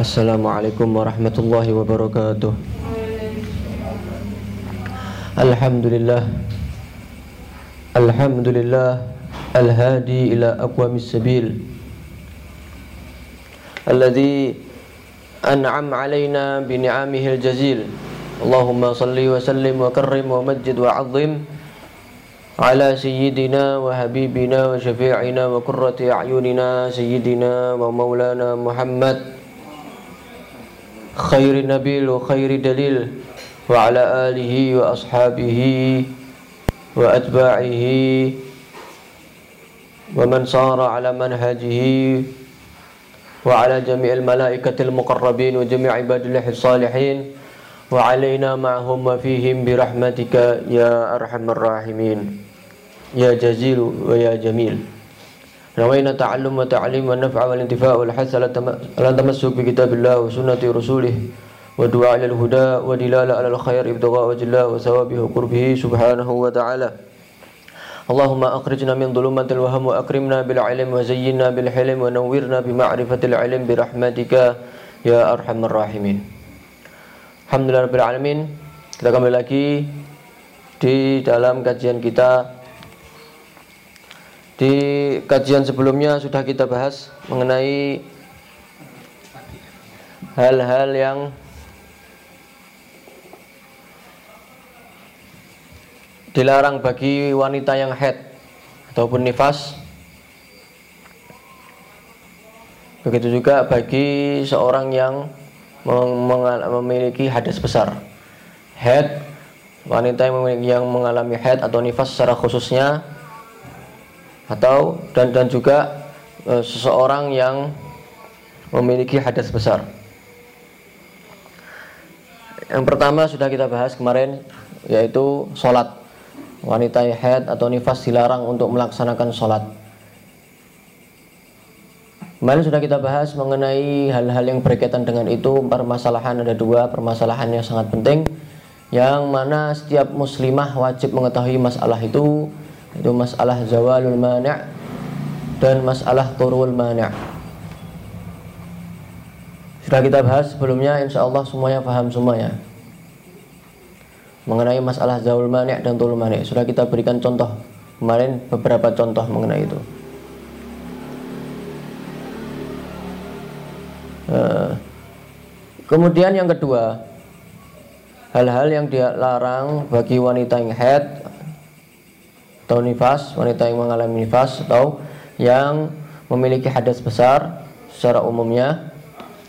السلام عليكم ورحمة الله وبركاته. الحمد لله الحمد لله الهادي إلى أقوام السبيل الذي أنعم علينا بنعمه الجزيل. اللهم صل وسلم وكرم ومجد وعظم على سيدنا وحبيبنا وشفيعنا وقرة أعيننا سيدنا ومولانا محمد خير نبيل وخير دليل وعلى آله وأصحابه وأتباعه ومن صار على منهجه وعلى جميع الملائكة المقربين وجميع عباد الله الصالحين وعلينا معهم وفيهم برحمتك يا أرحم الراحمين. يا جزيل ويا جميل. نوينا تعلم وتعليم والنفع والانتفاع والحث على التمسك بكتاب الله وسنة رسوله والدعاء إلى الهدى ودلالة على الخير ابتغاء وجه الله وثوابه وقربه سبحانه وتعالى اللهم أخرجنا من ظلمات الوهم وأكرمنا بالعلم وزينا بالحلم ونورنا بمعرفة العلم برحمتك يا أرحم الراحمين الحمد لله رب العالمين kita kembali lagi di dalam kajian kita di kajian sebelumnya sudah kita bahas mengenai hal-hal yang dilarang bagi wanita yang head ataupun nifas. Begitu juga bagi seorang yang memiliki hadas besar. Head wanita yang mengalami head atau nifas secara khususnya atau dan dan juga e, seseorang yang memiliki hadas besar. Yang pertama sudah kita bahas kemarin yaitu sholat. Wanita haid atau nifas dilarang untuk melaksanakan sholat. Kemarin sudah kita bahas mengenai hal-hal yang berkaitan dengan itu Permasalahan ada dua permasalahan yang sangat penting Yang mana setiap muslimah wajib mengetahui masalah itu itu masalah zawalul mani' dan masalah turul mani' sudah kita bahas sebelumnya insya Allah semuanya paham semuanya. Mengenai masalah zawal mani' dan turul mani' sudah kita berikan contoh. Kemarin beberapa contoh mengenai itu. Eh, kemudian yang kedua hal-hal yang dilarang bagi wanita yang head atau nifas, wanita yang mengalami nifas atau yang memiliki hadas besar secara umumnya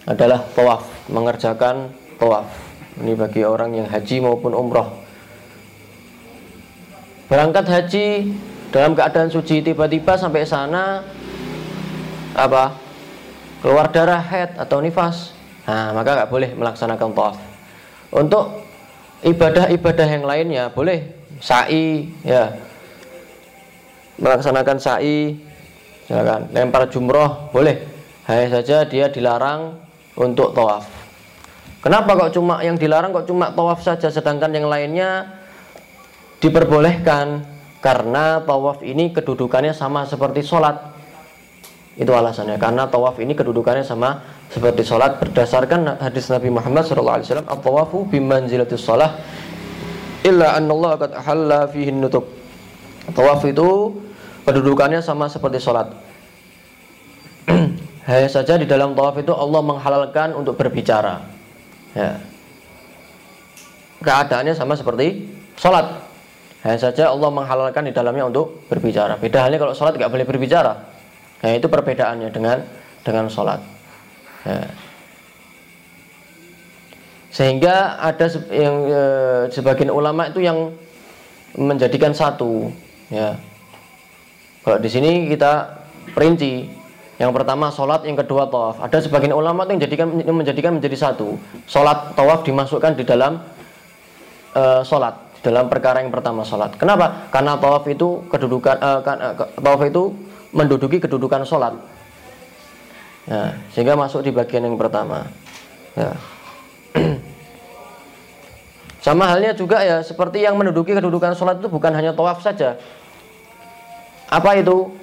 adalah tawaf, mengerjakan tawaf. Ini bagi orang yang haji maupun umroh. Berangkat haji dalam keadaan suci tiba-tiba sampai sana apa? Keluar darah head atau nifas. Nah, maka nggak boleh melaksanakan tawaf. Untuk ibadah-ibadah yang lainnya boleh sa'i ya melaksanakan sa'i silakan. Lempar jumroh boleh. Hanya saja dia dilarang untuk tawaf. Kenapa kok cuma yang dilarang kok cuma tawaf saja sedangkan yang lainnya diperbolehkan? Karena tawaf ini kedudukannya sama seperti sholat. Itu alasannya. Karena tawaf ini kedudukannya sama seperti sholat. Berdasarkan hadis Nabi Muhammad SAW at-tawafu bimanzilatis sholat illa Allah qad ahalla fihi nutub. Tawaf itu kedudukannya sama seperti sholat. Hanya saja di dalam tawaf itu Allah menghalalkan untuk berbicara. Ya. keadaannya sama seperti sholat. Hanya saja Allah menghalalkan di dalamnya untuk berbicara. Beda halnya kalau sholat nggak boleh berbicara. Nah itu perbedaannya dengan dengan sholat. Ya. sehingga ada yang e, sebagian ulama itu yang menjadikan satu. Ya kalau di sini kita perinci, yang pertama sholat, yang kedua tawaf. Ada sebagian ulama yang menjadikan, menjadikan menjadi satu. Sholat, tawaf dimasukkan di dalam uh, sholat, dalam perkara yang pertama sholat. Kenapa? Karena tawaf itu kedudukan, uh, kan, uh, tawaf itu menduduki kedudukan sholat. Ya, sehingga masuk di bagian yang pertama. Ya. Sama halnya juga ya, seperti yang menduduki kedudukan sholat itu bukan hanya tawaf saja, apa itu?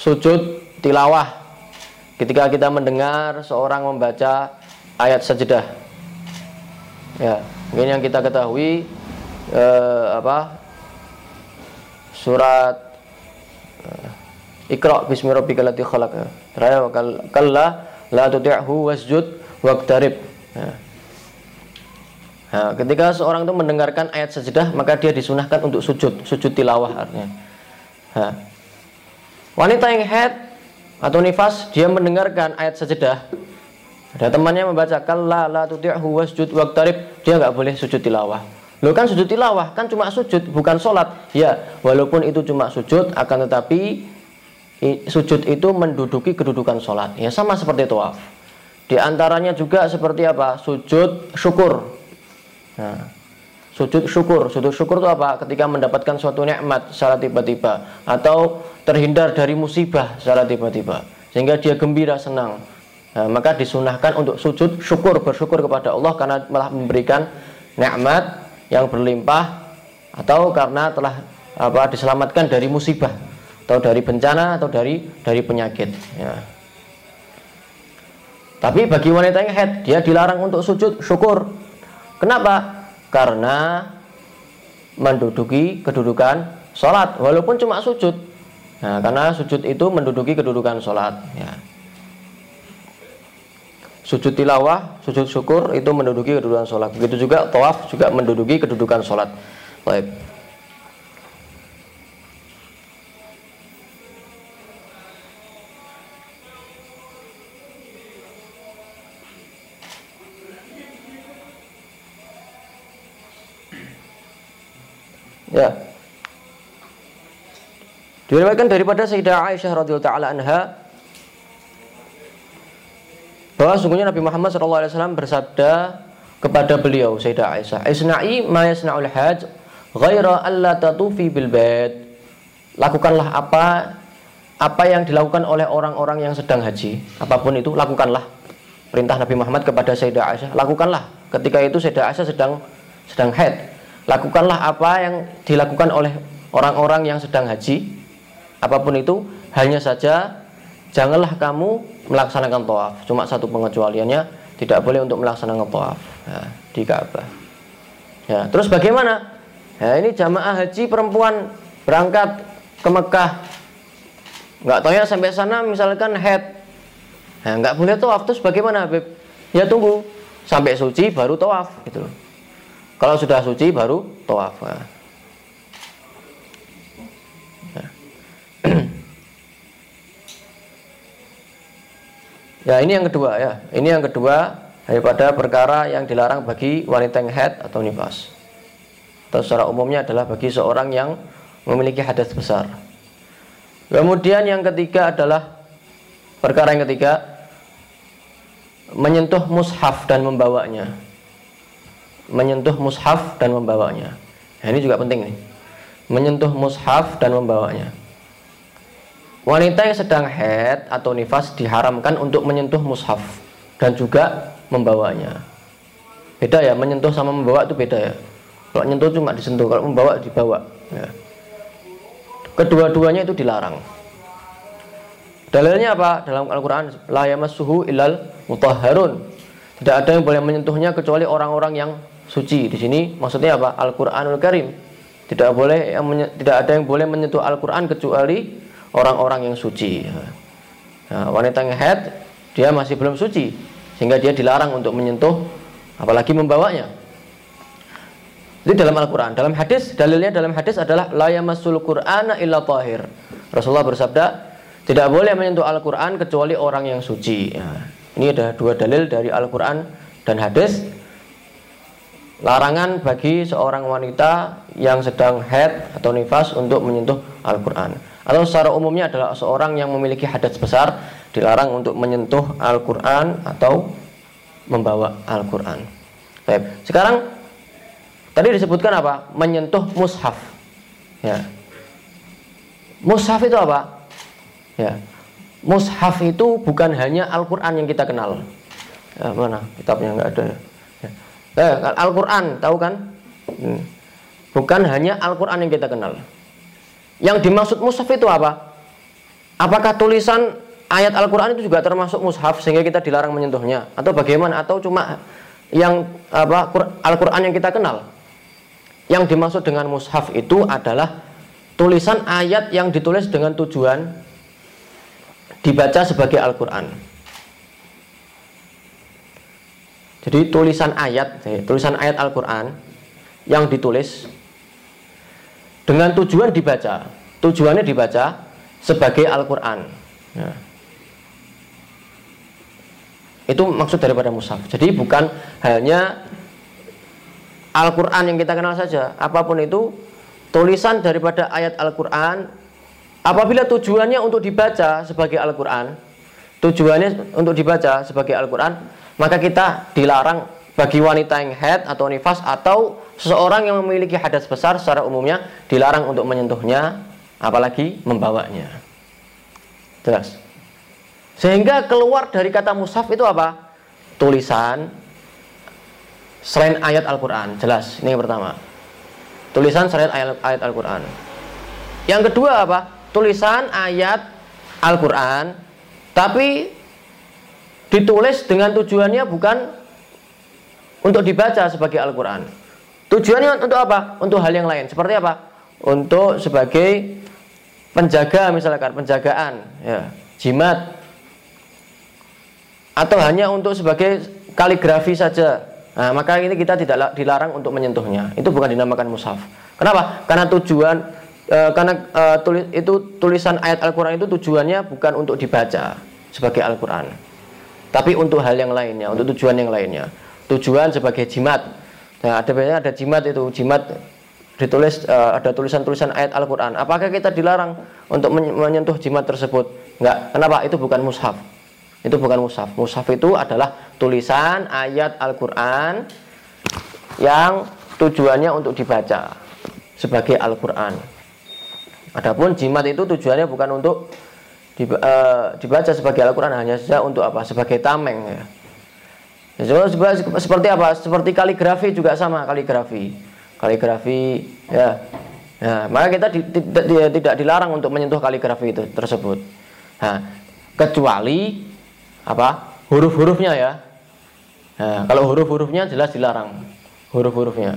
Sujud tilawah. ketika kita mendengar seorang membaca ayat sajadah. Ya, mungkin yang kita ketahui eh, apa? Surat eh, Iqra bismi rabbikal ladzi khalaq. Terakhir kalla la tuti'hu wasjud waqtarib. Ya. Nah, ketika seorang itu mendengarkan ayat sajadah, maka dia disunahkan untuk sujud, sujud tilawah artinya. Nah, wanita yang head atau nifas, dia mendengarkan ayat sajadah. Ada temannya membaca kalla la tuti'hu wasjud waqtarib, dia nggak boleh sujud tilawah. Lo kan sujud tilawah kan cuma sujud bukan sholat. Ya, walaupun itu cuma sujud, akan tetapi sujud itu menduduki kedudukan sholat. Ya sama seperti tawaf. Di antaranya juga seperti apa? Sujud syukur. Nah, sujud syukur. Sujud syukur itu apa? Ketika mendapatkan suatu nikmat secara tiba-tiba atau terhindar dari musibah secara tiba-tiba sehingga dia gembira senang. Nah, maka disunahkan untuk sujud syukur bersyukur kepada Allah karena telah memberikan nikmat yang berlimpah atau karena telah apa diselamatkan dari musibah atau dari bencana atau dari dari penyakit ya. Tapi bagi wanita yang head dia dilarang untuk sujud syukur Kenapa? Karena menduduki kedudukan sholat walaupun cuma sujud. Nah, karena sujud itu menduduki kedudukan sholat. Ya. Sujud tilawah, sujud syukur itu menduduki kedudukan sholat. Begitu juga tawaf juga menduduki kedudukan sholat. Baik. Ya. Diriwayatkan daripada Sayyidah Aisyah radhiyallahu taala anha bahwa sungguhnya Nabi Muhammad SAW bersabda kepada beliau Sayyidah Aisyah, "Isna'i ma yasna'ul hajj ghaira alla tatufi bil bait." Lakukanlah apa apa yang dilakukan oleh orang-orang yang sedang haji, apa pun itu lakukanlah. Perintah Nabi Muhammad kepada Sayyidah Aisyah, lakukanlah. Ketika itu Sayyidah Aisyah sedang sedang haid lakukanlah apa yang dilakukan oleh orang-orang yang sedang haji. Apa pun itu hanya saja janganlah kamu melaksanakan tawaf. Cuma satu pengecualiannya tidak boleh untuk melaksanakan tawaf. Ya, di Ka'bah. Ya terus bagaimana? Ya ini jamaah haji perempuan berangkat ke Mekah. Nggak ya sampai sana misalkan head. Nah, nggak boleh tawaf. Terus bagaimana Beb? ya tunggu. Sampai suci baru tawaf gitu loh kalau sudah suci baru tawaf. Ya. ya ini yang kedua ya. Ini yang kedua daripada perkara yang dilarang bagi wanita yang head atau nifas. Atau secara umumnya adalah bagi seorang yang memiliki hadas besar. Kemudian yang ketiga adalah perkara yang ketiga menyentuh mushaf dan membawanya menyentuh mushaf dan membawanya. Nah, ini juga penting nih. Menyentuh mushaf dan membawanya. Wanita yang sedang head atau nifas diharamkan untuk menyentuh mushaf dan juga membawanya. Beda ya, menyentuh sama membawa itu beda ya. Kalau menyentuh cuma disentuh, kalau membawa dibawa. Ya. Kedua-duanya itu dilarang. Dalilnya apa? Dalam Al-Quran, la yamassuhu ilal mutahharun. Tidak ada yang boleh menyentuhnya kecuali orang-orang yang suci. Di sini maksudnya apa? Al-Qur'anul Karim. Tidak boleh yang tidak ada yang boleh menyentuh Al-Qur'an kecuali orang-orang yang suci. Nah, wanita yang head dia masih belum suci sehingga dia dilarang untuk menyentuh apalagi membawanya. Jadi dalam Al-Qur'an, dalam hadis dalilnya dalam hadis adalah la yamassul Qur'ana illa tahir. Rasulullah bersabda, tidak boleh menyentuh Al-Qur'an kecuali orang yang suci. Nah, ini ada dua dalil dari Al-Qur'an dan hadis larangan bagi seorang wanita yang sedang head atau nifas untuk menyentuh Al-Quran. Atau secara umumnya adalah seorang yang memiliki hadas besar dilarang untuk menyentuh Al-Quran atau membawa Al-Quran. Sekarang tadi disebutkan apa? menyentuh mushaf. Ya. Mushaf itu apa? ya. Mushaf itu bukan hanya Al-Quran yang kita kenal. Ya, mana kitabnya nggak ada ya Eh, Al-Quran, tahu kan? Hmm. Bukan hanya Al-Quran yang kita kenal. Yang dimaksud mushaf itu apa? Apakah tulisan ayat Al-Qur'an itu juga termasuk mushaf sehingga kita dilarang menyentuhnya atau bagaimana atau cuma yang apa Al-Qur'an yang kita kenal? Yang dimaksud dengan mushaf itu adalah tulisan ayat yang ditulis dengan tujuan dibaca sebagai Al-Qur'an. Jadi tulisan ayat, eh, tulisan ayat Al-Qur'an yang ditulis dengan tujuan dibaca. Tujuannya dibaca sebagai Al-Quran. Ya. Itu maksud daripada mushaf. Jadi bukan hanya Al-Quran yang kita kenal saja. Apa pun itu, tulisan daripada ayat Al-Quran, apabila tujuannya untuk dibaca sebagai Al-Quran, tujuannya untuk dibaca sebagai Al-Quran, maka kita dilarang bagi wanita yang head atau nifas atau seseorang yang memiliki hadas besar secara umumnya dilarang untuk menyentuhnya apalagi membawanya. Jelas. Sehingga keluar dari kata mushaf itu apa? Tulisan selain ayat Al-Qur'an. Jelas, ini yang pertama. Tulisan selain ayat, ayat Al-Qur'an. Yang kedua apa? Tulisan ayat Al-Qur'an tapi ditulis dengan tujuannya bukan untuk dibaca sebagai Al-Qur'an. Tujuannya untuk apa? Untuk hal yang lain. Seperti apa? Untuk sebagai penjaga misalkan penjagaan ya jimat atau hanya untuk sebagai kaligrafi saja nah, maka ini kita tidak dilarang untuk menyentuhnya itu bukan dinamakan mushaf kenapa karena tujuan e, karena e, tulis, itu tulisan ayat Al-Quran itu tujuannya bukan untuk dibaca sebagai Al-Quran tapi untuk hal yang lainnya untuk tujuan yang lainnya tujuan sebagai jimat nah ada biasanya ada jimat itu jimat ditulis uh, ada tulisan-tulisan ayat Al-Qur'an. Apakah kita dilarang untuk menyentuh jimat tersebut? Enggak. Kenapa? Itu bukan mushaf. Itu bukan mushaf. Mushaf itu adalah tulisan ayat Al-Qur'an yang tujuannya untuk dibaca sebagai Al-Qur'an. Adapun jimat itu tujuannya bukan untuk dibaca sebagai Al-Qur'an hanya saja untuk apa? Sebagai tameng ya. ya seperti apa? Seperti kaligrafi juga sama kaligrafi. Kaligrafi ya. Nah, maka kita di, di, di, tidak dilarang untuk menyentuh kaligrafi itu tersebut. Nah, kecuali apa? Huruf-hurufnya ya. Nah, kalau huruf-hurufnya jelas dilarang huruf-hurufnya.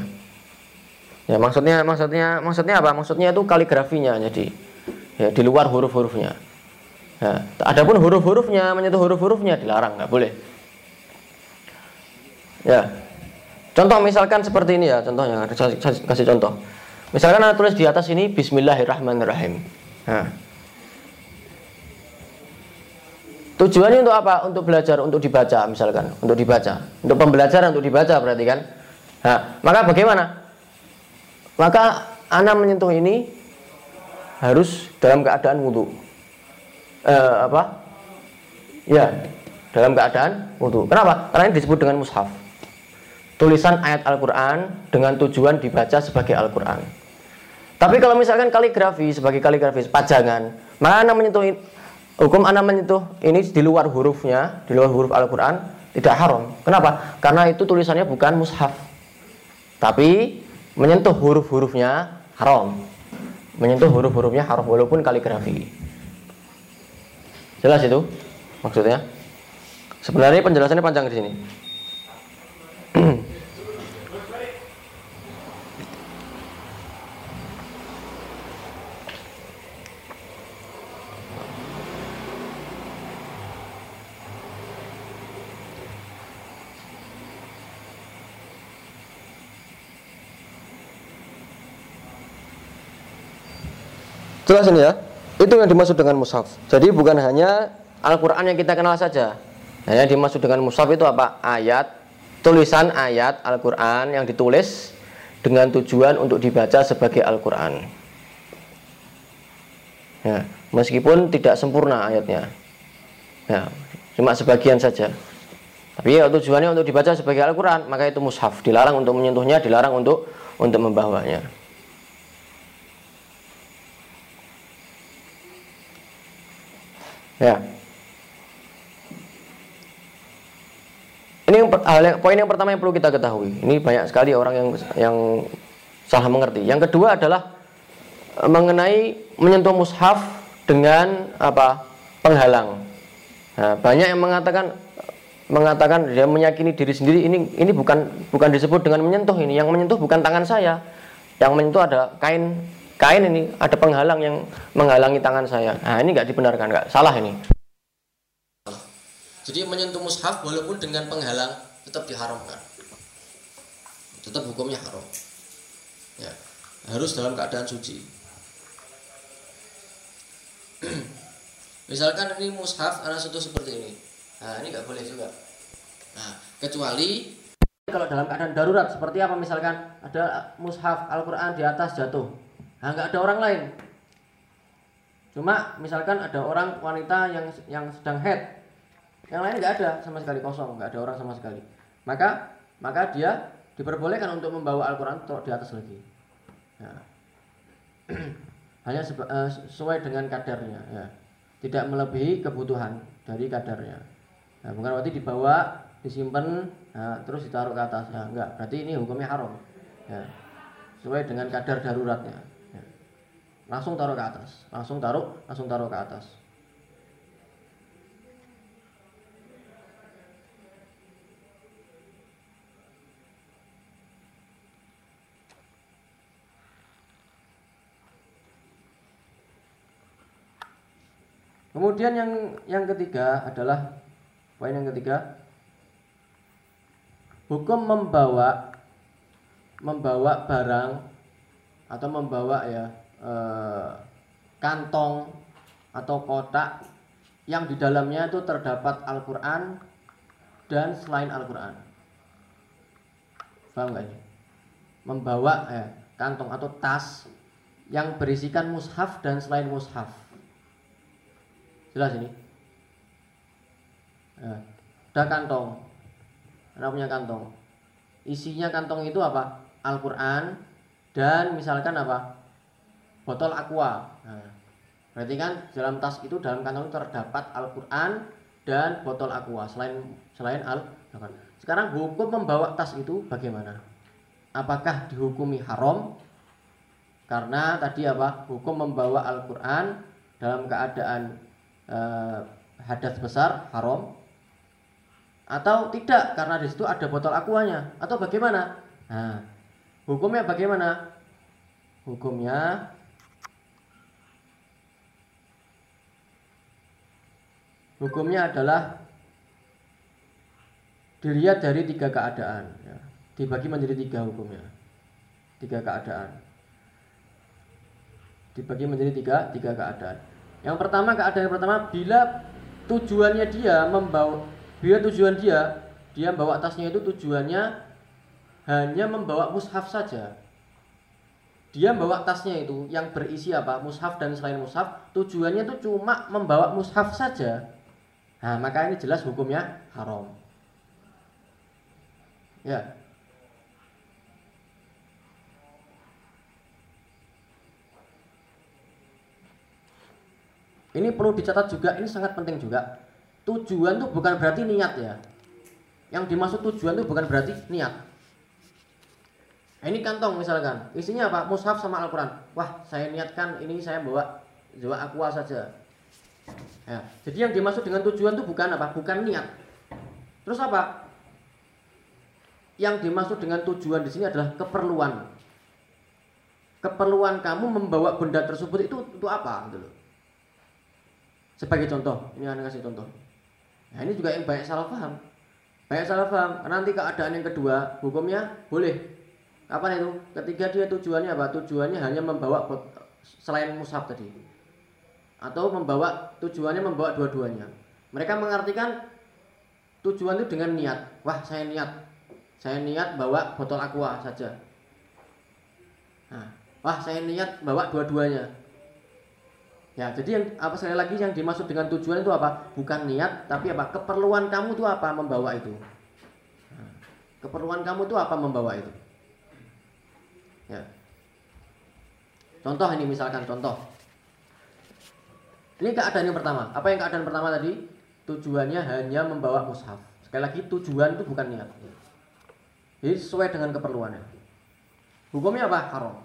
Ya maksudnya maksudnya maksudnya apa? Maksudnya itu kaligrafinya jadi ya di luar huruf-hurufnya nah, adapun huruf-hurufnya menyentuh huruf-hurufnya dilarang nggak boleh ya Contoh misalkan seperti ini ya, contohnya kasih, contoh. Misalkan ada tulis di atas ini Bismillahirrahmanirrahim. Nah. Tujuannya untuk apa? Untuk belajar, untuk dibaca misalkan, untuk dibaca, untuk pembelajaran, untuk dibaca berarti kan. Nah, maka bagaimana? Maka anak menyentuh ini harus dalam keadaan wudhu. Eh, apa? Ya, dalam keadaan wudhu. Kenapa? Karena ini disebut dengan mushaf tulisan ayat Al-Quran dengan tujuan dibaca sebagai Al-Quran. Tapi kalau misalkan kaligrafi sebagai kaligrafi pajangan, mana menyentuh hukum anak menyentuh ini di luar hurufnya, di luar huruf Al-Quran tidak haram. Kenapa? Karena itu tulisannya bukan mushaf, tapi menyentuh huruf-hurufnya haram. Menyentuh huruf-hurufnya haram walaupun kaligrafi. Jelas itu maksudnya? Sebenarnya penjelasannya panjang di sini. Jelas ini ya. Itu yang dimaksud dengan mushaf. Jadi bukan hanya Al-Qur'an yang kita kenal saja. Nah, yang dimaksud dengan mushaf itu apa? Ayat, tulisan ayat Al-Qur'an yang ditulis dengan tujuan untuk dibaca sebagai Al-Qur'an. Ya, meskipun tidak sempurna ayatnya. Ya, cuma sebagian saja. Tapi ya tujuannya untuk dibaca sebagai Al-Qur'an, maka itu mushaf. Dilarang untuk menyentuhnya, dilarang untuk untuk membawanya. Ya. Ini yang, hal yang, poin yang pertama yang perlu kita ketahui. Ini banyak sekali orang yang yang salah mengerti. Yang kedua adalah e, mengenai menyentuh mushaf dengan apa penghalang. Nah, banyak yang mengatakan mengatakan dia meyakini diri sendiri ini ini bukan bukan disebut dengan menyentuh ini. Yang menyentuh bukan tangan saya. Yang menyentuh ada kain kain ini ada penghalang yang menghalangi tangan saya. Nah, ini nggak dibenarkan, nggak salah ini. Jadi menyentuh mushaf walaupun dengan penghalang tetap diharamkan. Tetap hukumnya haram. Ya, harus dalam keadaan suci. Misalkan ini mushaf anak satu seperti ini. Nah, ini nggak boleh juga. Nah, kecuali kalau dalam keadaan darurat seperti apa misalkan ada mushaf Al-Qur'an di atas jatuh. Nah, nggak ada orang lain. Cuma misalkan ada orang wanita yang yang sedang head. Yang lain nggak ada sama sekali kosong, nggak ada orang sama sekali. Maka maka dia diperbolehkan untuk membawa Al-Qur'an di atas lagi. Nah. Hanya eh, sesuai dengan kadarnya ya tidak melebihi kebutuhan dari kadarnya. Nah, bukan berarti dibawa, disimpan, nah, terus ditaruh ke atas. Ya, enggak, berarti ini hukumnya haram. Ya. Sesuai dengan kadar daruratnya. Langsung taruh ke atas, langsung taruh, langsung taruh ke atas. Kemudian yang yang ketiga adalah poin yang ketiga hukum membawa membawa barang atau membawa ya eh, kantong atau kotak yang di dalamnya itu terdapat Al-Qur'an dan selain Al-Qur'an. Paham nggak ini? Membawa ya, kantong atau tas yang berisikan mushaf dan selain mushaf Jelas ini. Ada kantong. Anda punya kantong. Isinya kantong itu apa? Al-Quran dan misalkan apa? Botol aqua. Nah, berarti kan dalam tas itu dalam kantong itu terdapat Al-Quran dan botol aqua selain selain al Sekarang hukum membawa tas itu bagaimana? Apakah dihukumi haram? Karena tadi apa? Hukum membawa Al-Quran dalam keadaan eh, hadas besar haram atau tidak karena di situ ada botol aquanya atau bagaimana? Nah, hukumnya bagaimana? Hukumnya hukumnya adalah dilihat dari tiga keadaan ya. dibagi menjadi tiga hukumnya tiga keadaan dibagi menjadi tiga tiga keadaan yang pertama keadaan yang pertama bila tujuannya dia membawa bila tujuan dia dia bawa tasnya itu tujuannya hanya membawa mushaf saja. Dia membawa tasnya itu yang berisi apa? Mushaf dan selain mushaf, tujuannya itu cuma membawa mushaf saja. Nah, maka ini jelas hukumnya haram. Ya, Ini perlu dicatat juga, ini sangat penting juga. Tujuan itu bukan berarti niat ya. Yang dimaksud tujuan itu bukan berarti niat. Nah, ini kantong misalkan, isinya apa? Mushaf sama Al-Quran. Wah, saya niatkan ini saya bawa bawa aqua saja. Ya, jadi yang dimaksud dengan tujuan itu bukan apa? Bukan niat. Terus apa? Yang dimaksud dengan tujuan di sini adalah keperluan. Keperluan kamu membawa benda tersebut itu untuk apa gitu loh. Sebagai contoh, ini anda kasih contoh. Nah ini juga yang banyak salah paham. Banyak salah paham. Nanti keadaan yang kedua, hukumnya boleh. Apa itu? Ketika dia tujuannya apa? Tujuannya hanya membawa selain musab tadi. Atau membawa tujuannya membawa dua-duanya. Mereka mengartikan tujuan itu dengan niat. Wah, saya niat. Saya niat bawa botol aqua saja. Nah, wah, saya niat bawa dua-duanya Ya, jadi yang apa sekali lagi yang dimaksud dengan tujuan itu apa? Bukan niat, tapi apa? Keperluan kamu itu apa membawa itu? Nah, keperluan kamu itu apa membawa itu? Ya. Contoh ini misalkan contoh. Ini keadaan yang pertama. Apa yang keadaan pertama tadi? Tujuannya hanya membawa mushaf. Sekali lagi tujuan itu bukan niat. Jadi sesuai dengan keperluannya. Hukumnya apa? Haram.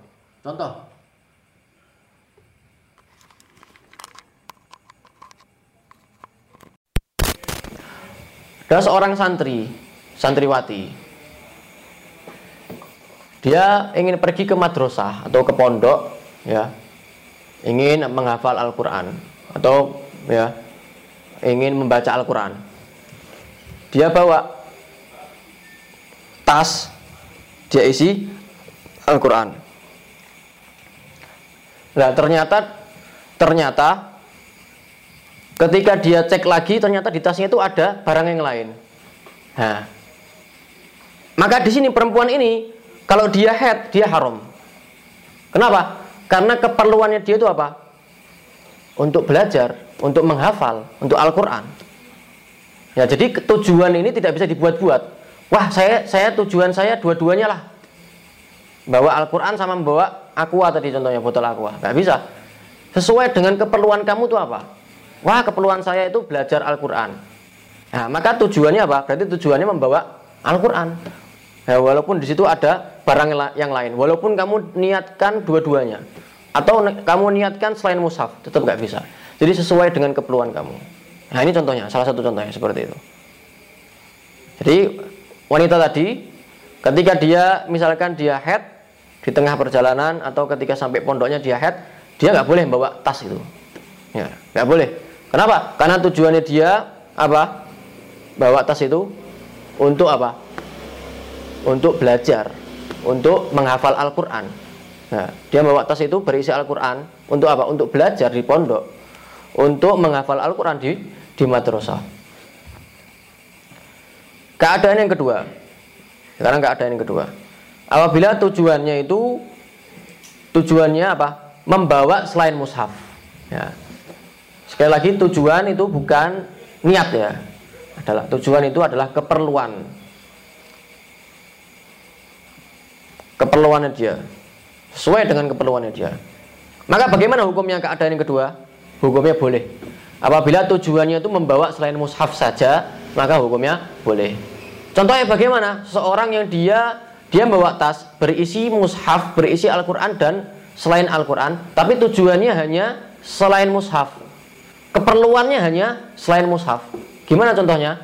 Contoh, Ada seorang santri, santriwati. Dia ingin pergi ke madrasah atau ke pondok, ya. Ingin menghafal Al-Qur'an atau ya, ingin membaca Al-Qur'an. Dia bawa tas dia isi Al-Qur'an. Nah, ternyata ternyata Ketika dia cek lagi, ternyata di tasnya itu ada barang yang lain. Nah, maka di sini perempuan ini, kalau dia head, dia haram. Kenapa? Karena keperluannya dia itu apa? Untuk belajar, untuk menghafal, untuk Al-Quran. Ya, jadi tujuan ini tidak bisa dibuat-buat. Wah, saya saya tujuan saya dua-duanya lah. Bawa Al-Quran sama membawa aqua tadi contohnya botol aqua. Gak bisa. Sesuai dengan keperluan kamu itu apa? Wah, keperluan saya itu belajar Al-Quran. Nah, maka tujuannya apa? Berarti tujuannya membawa Al-Quran. Ya, walaupun di situ ada barang yang lain. Walaupun kamu niatkan dua-duanya. Atau kamu niatkan selain mushaf, tetap nggak bisa. Jadi sesuai dengan keperluan kamu. Nah, ini contohnya, salah satu contohnya seperti itu. Jadi wanita tadi ketika dia misalkan dia head di tengah perjalanan atau ketika sampai pondoknya dia head, dia nggak boleh bawa tas itu. Ya, nggak boleh. Kenapa? Karena tujuannya dia apa? Bawa tas itu untuk apa? Untuk belajar, untuk menghafal Al-Qur'an. Nah, dia bawa tas itu berisi Al-Qur'an untuk apa? Untuk belajar di pondok, untuk menghafal Al-Qur'an di di madrasah. Keadaan yang kedua. Sekarang keadaan yang kedua. Apabila tujuannya itu tujuannya apa? Membawa selain mushaf. Ya, Sekali lagi tujuan itu bukan niat ya. Adalah tujuan itu adalah keperluan. Keperluannya dia. Sesuai dengan keperluannya dia. Maka bagaimana hukumnya keadaan yang kedua? Hukumnya boleh. Apabila tujuannya itu membawa selain mushaf saja, maka hukumnya boleh. Contohnya bagaimana? Seorang yang dia dia membawa tas berisi mushaf, berisi Al-Qur'an dan selain Al-Qur'an, tapi tujuannya hanya selain mushaf keperluannya hanya selain mushaf. Gimana contohnya?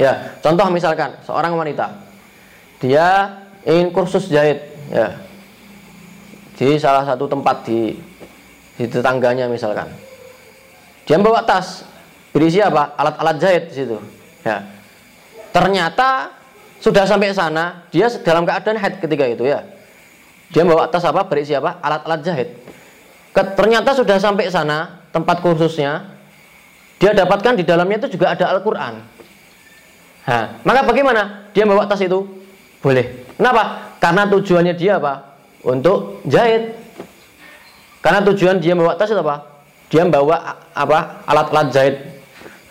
Ya, contoh misalkan seorang wanita dia ingin kursus jahit, ya, di salah satu tempat di di tetangganya misalkan. Dia membawa tas berisi apa? Alat-alat jahit di situ. Ya. Ternyata sudah sampai sana, dia dalam keadaan head ketika itu ya. Dia membawa tas apa? Berisi apa? Alat-alat jahit ternyata sudah sampai sana tempat kursusnya dia dapatkan di dalamnya itu juga ada Al-Quran maka bagaimana dia bawa tas itu boleh. Kenapa? Karena tujuannya dia apa? Untuk jahit. Karena tujuan dia bawa tas itu apa? Dia membawa apa? Alat-alat jahit.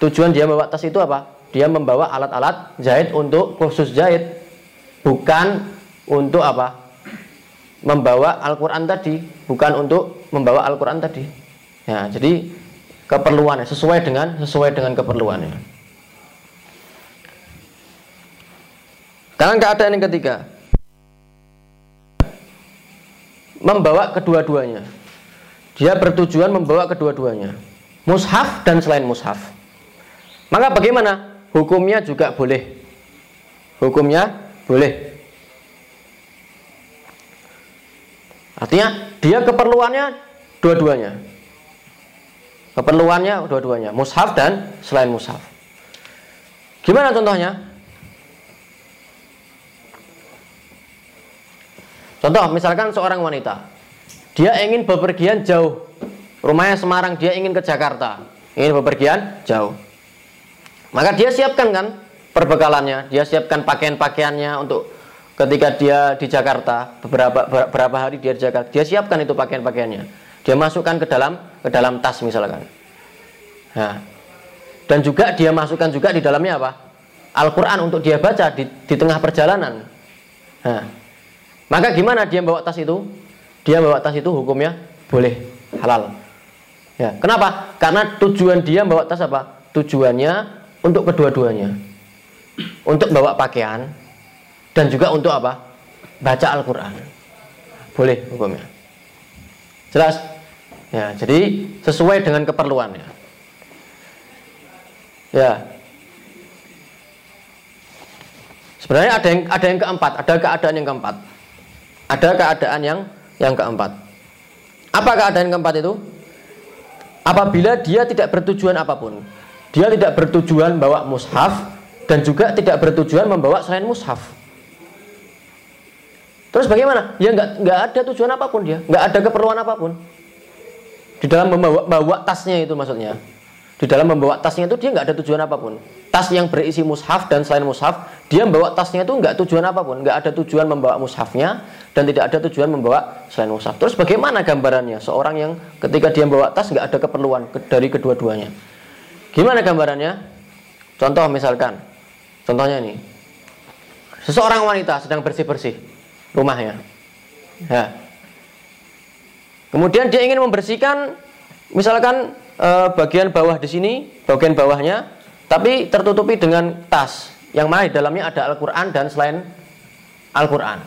Tujuan dia membawa tas itu apa? Dia membawa alat-alat jahit untuk kursus jahit. Bukan untuk apa? Membawa Al-Quran tadi. Bukan untuk membawa Al-Quran tadi. Ya jadi keperluannya sesuai dengan sesuai dengan keperluannya dalam keadaan yang ketiga. Membawa kedua-duanya. Dia bertujuan membawa kedua-duanya. Mushaf dan selain mushaf. Maka bagaimana? Hukumnya juga boleh. Hukumnya boleh. Artinya dia keperluannya dua-duanya. Keperluannya dua-duanya, mushaf dan selain mushaf. Gimana contohnya? Contoh misalkan seorang wanita, dia ingin bepergian jauh. Rumahnya Semarang, dia ingin ke Jakarta. Ingin bepergian jauh. Maka dia siapkan kan perbekalannya, dia siapkan pakaian-pakaiannya untuk ketika dia di Jakarta. Beberapa beberapa hari dia di Jakarta. Dia siapkan itu pakaian-pakaiannya. Dia masukkan ke dalam ke dalam tas misalkan. Nah, dan juga dia masukkan juga di dalamnya apa? Al-Quran untuk dia baca di, di tengah perjalanan. Nah, maka gimana dia bawa tas itu dia bawa tas itu hukumnya boleh halal ya kenapa karena tujuan dia bawa tas apa tujuannya untuk kedua-duanya untuk bawa pakaian dan juga untuk apa? Baca Al-Quran. Boleh hukumnya. Jelas? Ya, jadi sesuai dengan keperluannya. Ya. Sebenarnya ada yang ada yang keempat, ada keadaan yang keempat. Ada keadaan yang yang keempat. Apa keadaan keempat itu? Apabila dia tidak bertujuan apa pun. Dia tidak bertujuan bawa mushaf dan juga tidak bertujuan membawa selain mushaf. Terus bagaimana? Ya nggak nggak ada tujuan apa pun dia, nggak ada keperluan apa pun. Di dalam membawa bawa tasnya itu maksudnya. Di dalam membawa tasnya itu dia nggak ada tujuan apa pun. Tas yang berisi mushaf dan selain mushaf, dia membawa tasnya itu nggak tujuan apa pun, nggak ada tujuan membawa mushafnya dan tidak ada tujuan membawa selain mushaf. Terus bagaimana gambarannya seorang yang ketika dia membawa tas nggak ada keperluan dari kedua-duanya? Gimana gambarannya? Contoh misalkan, contohnya ini, seseorang wanita sedang bersih-bersih rumahnya. Ya. Kemudian dia ingin membersihkan, misalkan e, bagian bawah di sini, bagian bawahnya, tapi tertutupi dengan tas yang mana di dalamnya ada Al-Quran dan selain Al-Quran.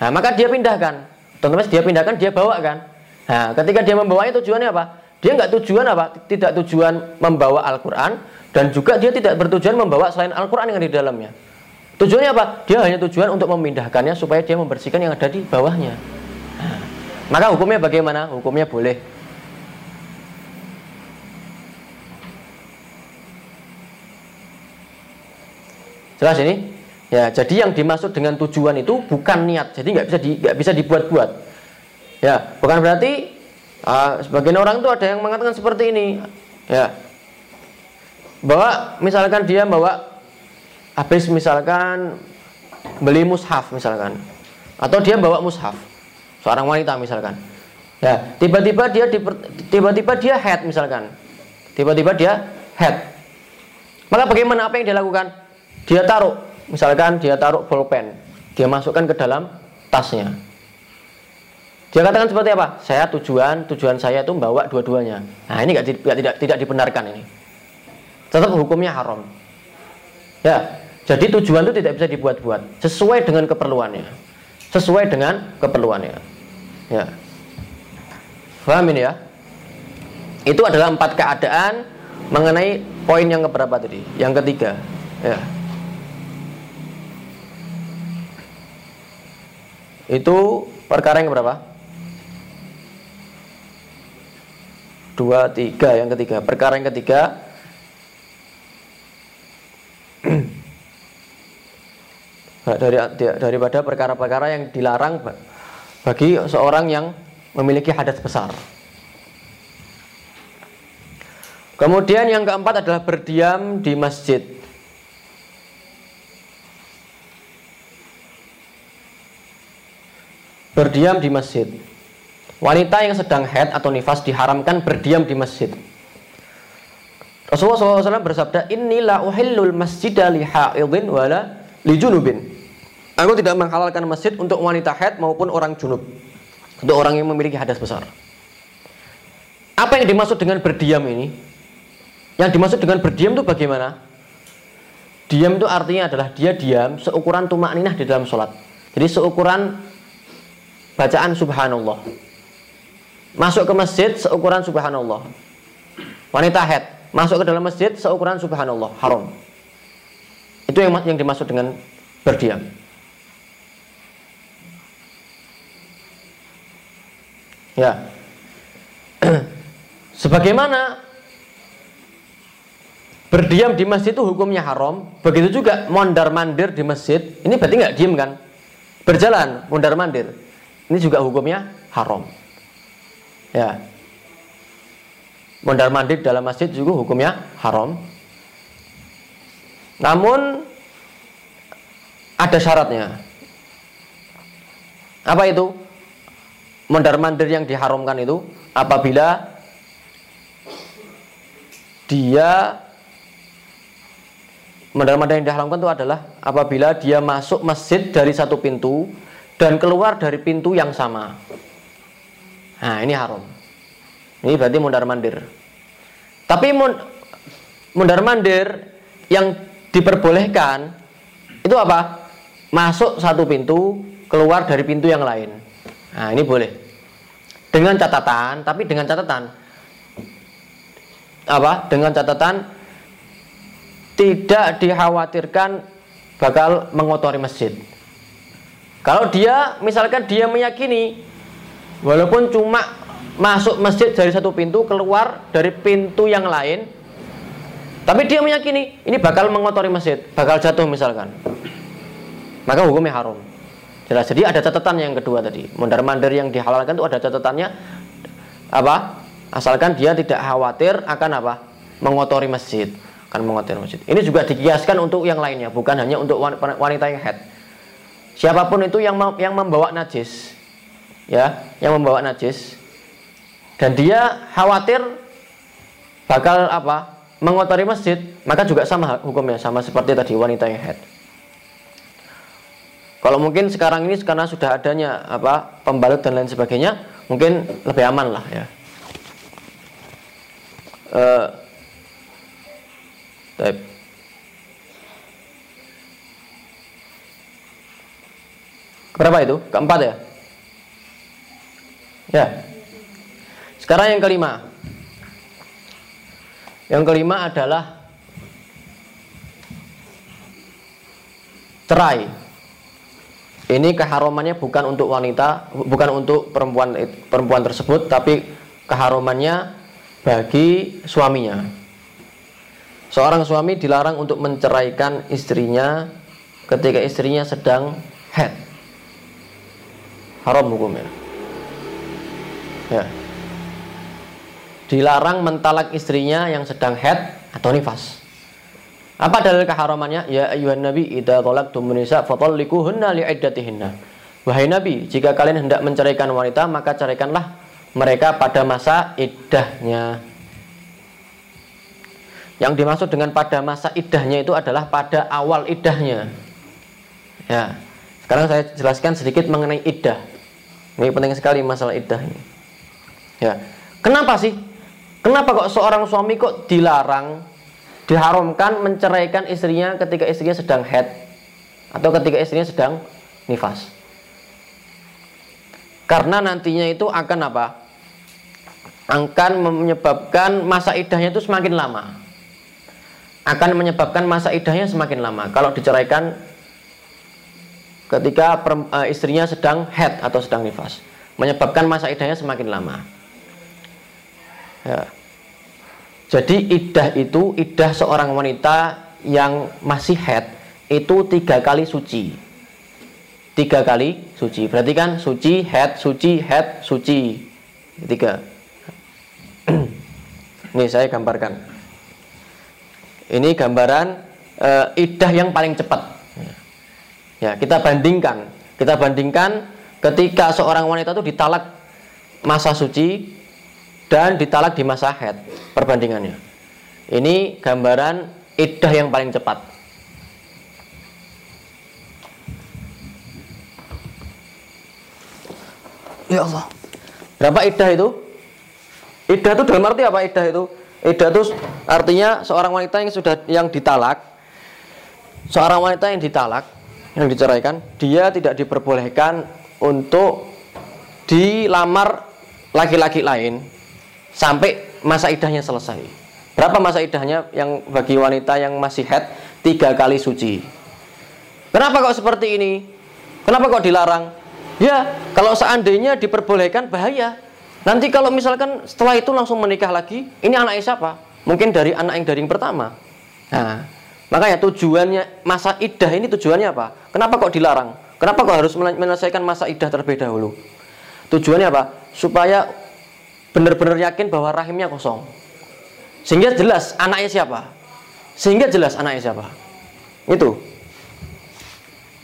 Nah, maka dia pindahkan. Otomatis dia pindahkan, dia bawa kan. Nah, ketika dia membawanya tujuannya apa? Dia nggak tujuan apa? Tidak tujuan membawa Al-Quran dan juga dia tidak bertujuan membawa selain Al-Quran yang ada di dalamnya. Tujuannya apa? Dia hanya tujuan untuk memindahkannya supaya dia membersihkan yang ada di bawahnya. Nah, maka hukumnya bagaimana? Hukumnya boleh. Jelas ini? Ya, jadi yang dimaksud dengan tujuan itu bukan niat. Jadi nggak bisa di, nggak bisa dibuat-buat. Ya, bukan berarti uh, sebagian orang itu ada yang mengatakan seperti ini. Ya, bahwa misalkan dia bawa habis misalkan beli mushaf misalkan, atau dia bawa mushaf seorang wanita misalkan. Ya, tiba-tiba dia tiba-tiba dia head misalkan, tiba-tiba dia head. Maka bagaimana apa yang dia lakukan? Dia taruh Misalkan dia taruh bolpen, dia masukkan ke dalam tasnya. Dia katakan seperti apa? Saya tujuan tujuan saya itu membawa dua-duanya. Nah ini gak, gak, tidak tidak dibenarkan ini. Tetap hukumnya haram. Ya, jadi tujuan itu tidak bisa dibuat-buat. Sesuai dengan keperluannya. Sesuai dengan keperluannya. Ya. Paham ini ya? Itu adalah empat keadaan mengenai poin yang keberapa tadi? Yang ketiga. Ya. Itu perkara yang berapa? Dua, tiga, yang ketiga. Perkara yang ketiga. Dari, Daripada perkara-perkara yang dilarang Bagi seorang yang memiliki hadas besar. Kemudian yang keempat adalah berdiam di masjid berdiam di masjid. Wanita yang sedang head atau nifas diharamkan berdiam di masjid. Rasulullah SAW bersabda, Inilah uhillul masjidah li ha'idhin wala li junubin. Aku tidak menghalalkan masjid untuk wanita head maupun orang junub. Untuk orang yang memiliki hadas besar. Apa yang dimaksud dengan berdiam ini? Yang dimaksud dengan berdiam itu bagaimana? Diam itu artinya adalah dia diam seukuran tumak ninah di dalam sholat. Jadi seukuran bacaan subhanallah. Masuk ke masjid seukuran subhanallah. Wanita head masuk ke dalam masjid seukuran subhanallah, haram. Itu yang yang dimaksud dengan berdiam. Ya. Sebagaimana berdiam di masjid itu hukumnya haram, begitu juga mondar mandir di masjid, ini berarti nggak diem kan? Berjalan mondar mandir. Ini juga hukumnya haram. Ya. Mondar mandir dalam masjid juga hukumnya haram. Namun ada syaratnya. Apa itu? Mondar mandir yang diharamkan itu apabila dia mondar yang diharamkan itu adalah apabila dia masuk masjid dari satu pintu dan keluar dari pintu yang sama. Nah, ini haram. Ini berarti mundar mandir. Tapi mundar mandir yang diperbolehkan itu apa? Masuk satu pintu, keluar dari pintu yang lain. Nah, ini boleh. Dengan catatan, tapi dengan catatan apa? Dengan catatan tidak dikhawatirkan bakal mengotori masjid. Kalau dia misalkan dia meyakini walaupun cuma masuk masjid dari satu pintu keluar dari pintu yang lain tapi dia meyakini ini bakal mengotori masjid, bakal jatuh misalkan. Maka hukumnya haram. Jelas. Jadi ada catatan yang kedua tadi. Mondar-mandir yang dihalalkan itu ada catatannya apa? Asalkan dia tidak khawatir akan apa? Mengotori masjid. Akan mengotori masjid. Ini juga dikiaskan untuk yang lainnya, bukan hanya untuk wanita yang head. Siapa pun itu yang yang membawa najis, ya, yang membawa najis, dan dia khawatir bakal apa? Mengotori masjid, maka juga sama hukumnya, sama seperti tadi wanita yang head. Kalau mungkin sekarang ini karena sudah adanya apa pembalut dan lain sebagainya, mungkin lebih aman lah ya. Uh, Berapa itu? Keempat ya? Ya. Sekarang yang kelima. Yang kelima adalah cerai. Ini keharumannya bukan untuk wanita, bukan untuk perempuan perempuan tersebut, tapi keharumannya bagi suaminya. Seorang suami dilarang untuk menceraikan istrinya ketika istrinya sedang head. Haram hukumnya. Ya. Dilarang mentalak istrinya yang sedang head atau nifas. Apa dalil keharamannya? Ya ayuhan nabi idza talaqtum nisa fatallikuhunna li'iddatihinna. Wahai nabi, jika kalian hendak menceraikan wanita, maka ceraikanlah mereka pada masa iddahnya. Yang dimaksud dengan pada masa iddahnya itu adalah pada awal iddahnya. Ya. Sekarang saya jelaskan sedikit mengenai iddah. Ini penting sekali masalah iddah ini. Ya. Kenapa sih? Kenapa kok seorang suami kok dilarang diharamkan menceraikan istrinya ketika istrinya sedang head atau ketika istrinya sedang nifas. Karena nantinya itu akan apa? Akan menyebabkan masa idahnya itu semakin lama. Akan menyebabkan masa idahnya semakin lama. Kalau diceraikan ketika eh, istrinya sedang head atau sedang nifas, menyebabkan masa idahnya semakin lama. Ya. Jadi idah itu idah seorang wanita yang masih head itu tiga kali suci. Tiga kali suci. Berarti kan suci, head, suci, head, suci. Tiga. Ini saya gambarkan. Ini gambaran uh, idah yang paling cepat. Ya, kita bandingkan. Kita bandingkan ketika seorang wanita itu ditalak masa suci dan ditalak di masa head perbandingannya. Ini gambaran iddah yang paling cepat. Ya Allah. Berapa iddah itu? Iddah itu dalam arti apa iddah itu? Iddah itu artinya seorang wanita yang sudah yang ditalak seorang wanita yang ditalak yang diceraikan, dia tidak diperbolehkan untuk dilamar laki-laki lain sampai masa idahnya selesai. Berapa masa idahnya yang bagi wanita yang masih head tiga kali suci? Kenapa kok seperti ini? Kenapa kok dilarang? Ya, kalau seandainya diperbolehkan bahaya. Nanti kalau misalkan setelah itu langsung menikah lagi, ini anak siapa? Mungkin dari anak yang dari yang pertama. Nah, makanya tujuannya masa idah ini tujuannya apa? Kenapa kok dilarang? Kenapa kok harus menyelesaikan masa idah terlebih dahulu? Tujuannya apa? Supaya benar-benar yakin bahwa rahimnya kosong. Sehingga jelas anaknya siapa. Sehingga jelas anaknya siapa. Itu.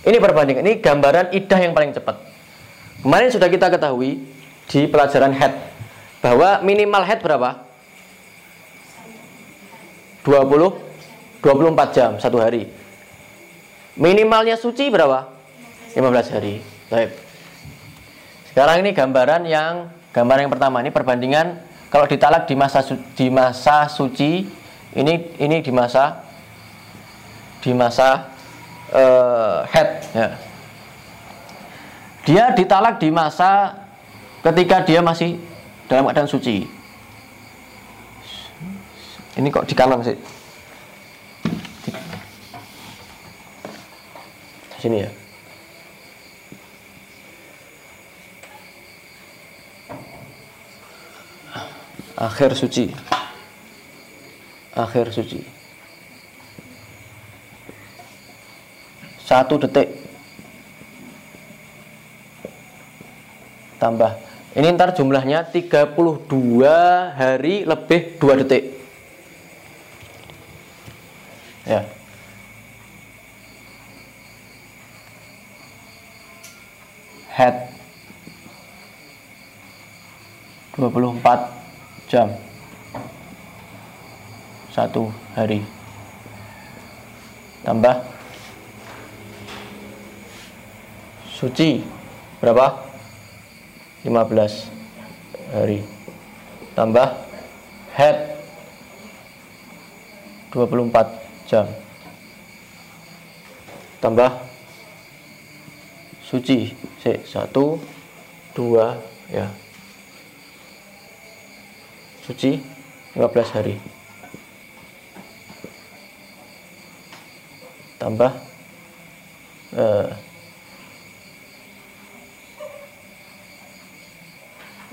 Ini perbandingan. Ini gambaran idah yang paling cepat. Kemarin sudah kita ketahui di pelajaran head bahwa minimal head berapa? 20 24 jam satu hari. Minimalnya suci berapa? 15 hari. Baik. Sekarang ini gambaran yang Gambar yang pertama ini perbandingan kalau ditalak di masa di masa suci ini ini di masa di masa uh, head ya. Dia ditalak di masa ketika dia masih dalam keadaan suci. Ini kok di kanan sih? Sini ya. Akhir suci. Akhir suci. Satu detik. Tambah. Ini ntar jumlahnya 32 hari lebih 2 detik. Ya. Head. 24 jam. Satu hari. Tambah. Suci. Berapa? 15 hari. Tambah. Head. 24 jam. Tambah suci. Satu dua ya. Suci 15 hari. Tambah eh,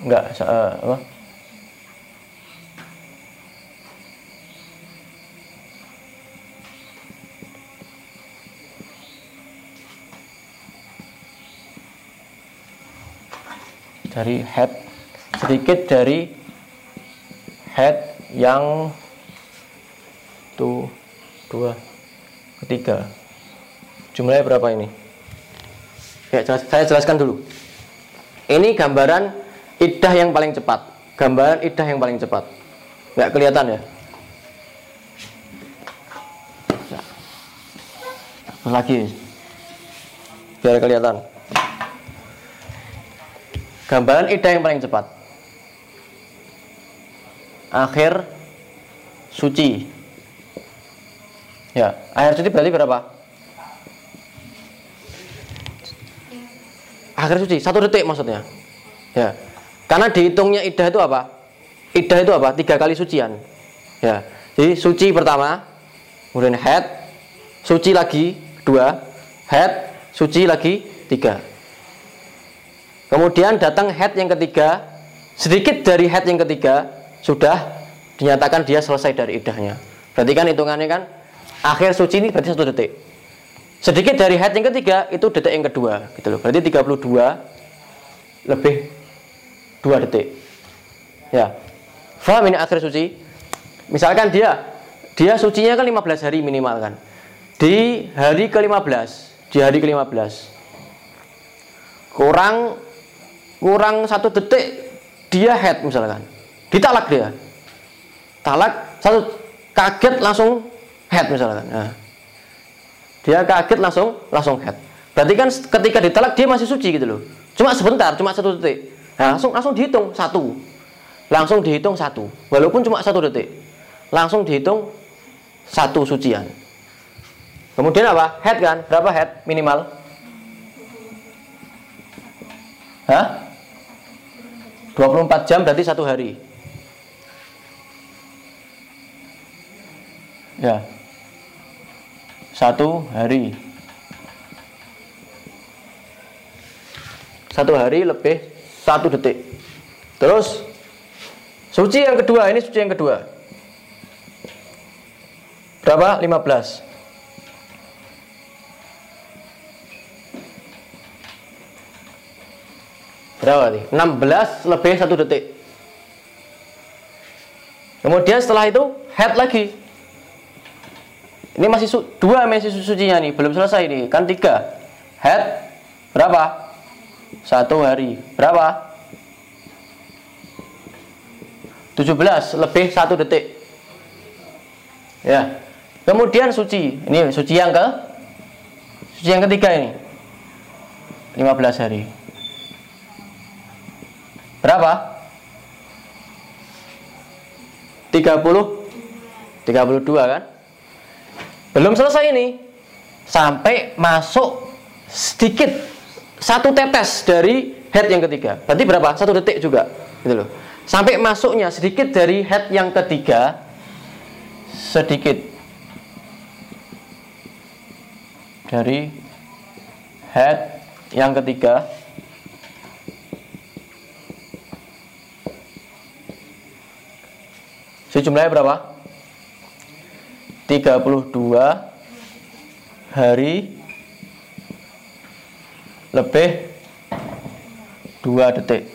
enggak uh, apa dari head sedikit dari head yang tuh dua ketiga. Jumlahnya berapa ini? Ya saya jelaskan dulu. Ini gambaran idah yang paling cepat. Gambaran idah yang paling cepat. Nggak kelihatan ya? Lagi. Biar kelihatan gambaran idah yang paling cepat akhir suci. Ya, akhir suci berarti berapa? Akhir suci, satu detik maksudnya. Ya, karena dihitungnya idah itu apa? Idah itu apa? Tiga kali sucian. Ya, jadi suci pertama, kemudian head, suci lagi dua, head, suci lagi tiga. Kemudian datang head yang ketiga, sedikit dari head yang ketiga, sudah dinyatakan dia selesai dari idahnya. Berarti kan hitungannya kan akhir suci ini berarti satu detik. Sedikit dari haid yang ketiga itu detik yang kedua, gitu loh. Berarti 32 lebih 2 detik. Ya. Faham ini akhir suci? Misalkan dia dia sucinya kan 15 hari minimal kan. Di hari ke-15, di hari ke-15 kurang kurang satu detik dia head misalkan. Ditalak dia. Talak satu kaget langsung head misalkan. Nah. dia kaget langsung langsung head. Berarti kan ketika ditalak dia masih suci gitu loh. Cuma sebentar cuma satu detik. Nah, langsung langsung dihitung satu. Langsung dihitung satu. Walaupun cuma satu detik. Langsung dihitung satu sucian. Kemudian apa? Head kan? Berapa head? Minimal? Hah? 24 jam berarti satu hari Ya. Satu hari. Satu hari lebih satu detik. Terus suci yang kedua, ini suci yang kedua. Berapa? 15. Berapa nih? 16 lebih satu detik. Kemudian setelah itu head lagi ini masih su dua masih sucinya nih, belum selesai nih. Kan tiga. Head berapa? Satu hari. Berapa? 17 lebih satu detik. Ya. Kemudian suci. Ini suci yang ke suci yang ketiga ini. 15 hari. Berapa? 30 32 kan? Belum selesai ini. Sampai masuk sedikit satu tetes dari head yang ketiga. Berarti berapa? Satu detik juga. Gitu loh. Sampai masuknya sedikit dari head yang ketiga sedikit dari head yang ketiga Sejumlahnya berapa? 32 hari lebih 2 detik.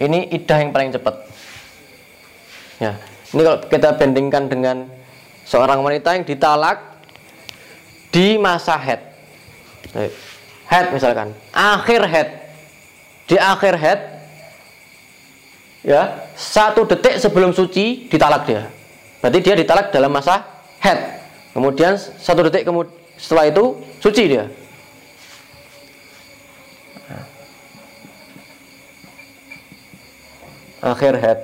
Ini idah yang paling cepat. Ya, ini kalau kita bandingkan dengan seorang wanita yang ditalak di masa head. Head misalkan, akhir head. Di akhir head ya satu detik sebelum suci ditalak dia. Berarti dia ditalak dalam masa head. Kemudian satu detik kemudian setelah itu suci dia. Akhir head.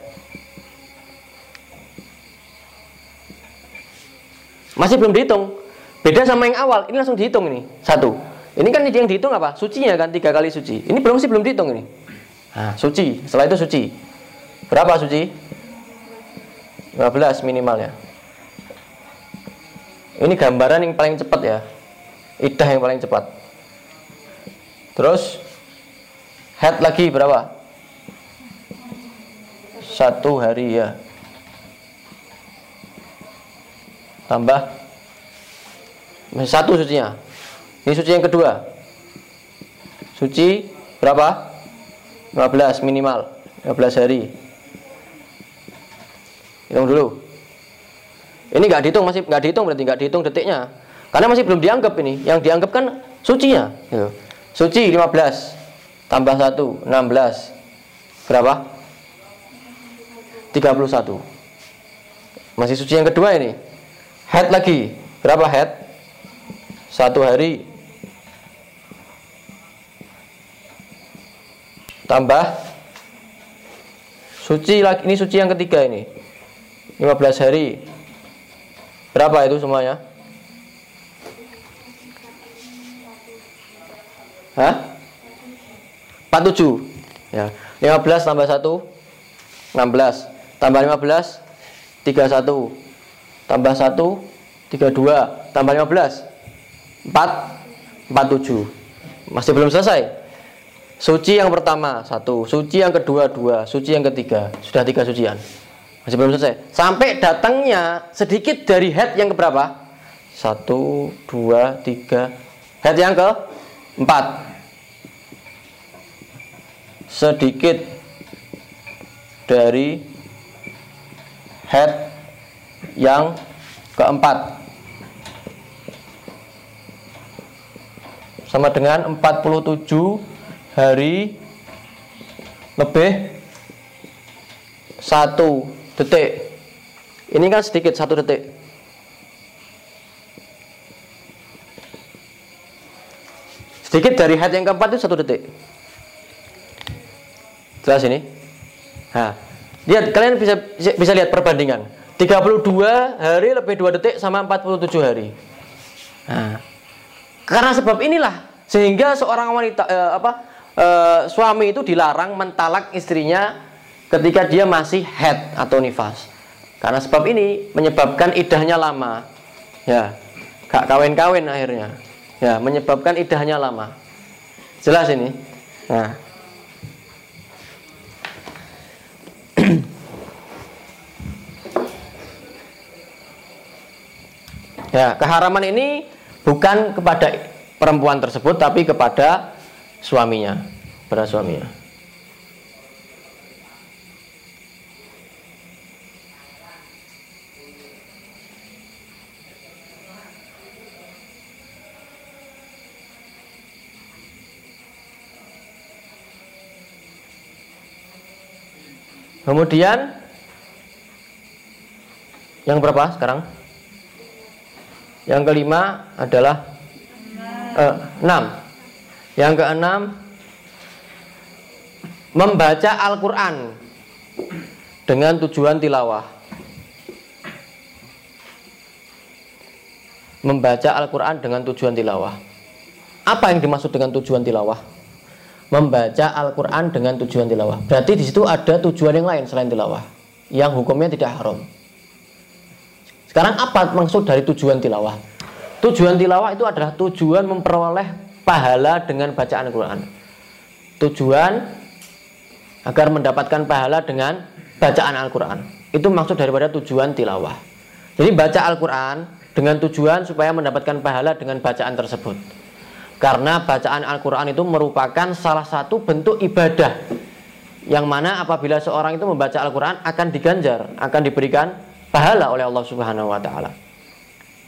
Masih belum dihitung. Beda sama yang awal. Ini langsung dihitung ini. Satu. Ini kan yang dihitung apa? Sucinya kan tiga kali suci. Ini belum sih belum dihitung ini. Nah, suci. Setelah itu suci Berapa suci? 15 minimalnya. Ini gambaran yang paling cepat ya. Idah yang paling cepat. Terus head lagi berapa? Satu hari ya. Tambah satu sucinya. Ini suci yang kedua. Suci berapa? 15 minimal. 15 hari hitung dulu. Ini nggak dihitung masih nggak dihitung berarti nggak dihitung detiknya. Karena masih belum dianggap ini. Yang dianggap kan sucinya gitu. suci 15 tambah 1 16 berapa? 31 masih suci yang kedua ini. Head lagi. Berapa head? Satu hari. Tambah. Suci lagi ini suci yang ketiga ini 15 hari. Berapa itu semuanya? Hah? 47 ya. 15 tambah 1 16 tambah 15 31 tambah 1 32 tambah 15 4 47 masih belum selesai. Suci yang pertama satu. Suci yang kedua dua. Suci yang ketiga. Sudah tiga sucian masih belum selesai. Sampai datangnya sedikit dari head yang keberapa? Satu, dua, tiga. Head yang ke empat. Sedikit dari head yang keempat. Sama dengan 47 hari lebih satu detik. Ini kan sedikit satu detik. Sedikit dari head yang keempat itu satu detik. Jelas ini? Nah, lihat kalian bisa bisa lihat perbandingan. 32 hari lebih 2 detik sama 47 hari. Nah, karena sebab inilah sehingga seorang wanita eh, apa eh, suami itu dilarang mentalak istrinya ketika dia masih head atau nifas. Karena sebab ini menyebabkan idahnya lama. Ya, gak kawin-kawin akhirnya. Ya, menyebabkan idahnya lama. Jelas ini. Nah. ya, keharaman ini bukan kepada perempuan tersebut tapi kepada suaminya, pada suaminya. Kemudian yang berapa sekarang? Yang kelima adalah eh, enam. Yang keenam membaca Al-Quran dengan tujuan tilawah. Membaca Al-Quran dengan tujuan tilawah. Apa yang dimaksud dengan tujuan tilawah? Membaca Al-Quran dengan tujuan tilawah. Berarti di situ ada tujuan yang lain selain tilawah, yang hukumnya tidak haram. Sekarang apa maksud dari tujuan tilawah? Tujuan tilawah itu adalah tujuan memperoleh pahala dengan bacaan Al-Quran. Tujuan agar mendapatkan pahala dengan bacaan Al-Quran. Itu maksud daripada tujuan tilawah. Jadi baca Al-Quran dengan tujuan supaya mendapatkan pahala dengan bacaan tersebut. Karena bacaan Al-Quran itu merupakan salah satu bentuk ibadah yang mana apabila seorang itu membaca Al-Quran akan diganjar, akan diberikan pahala oleh Allah Subhanahu Wa Taala.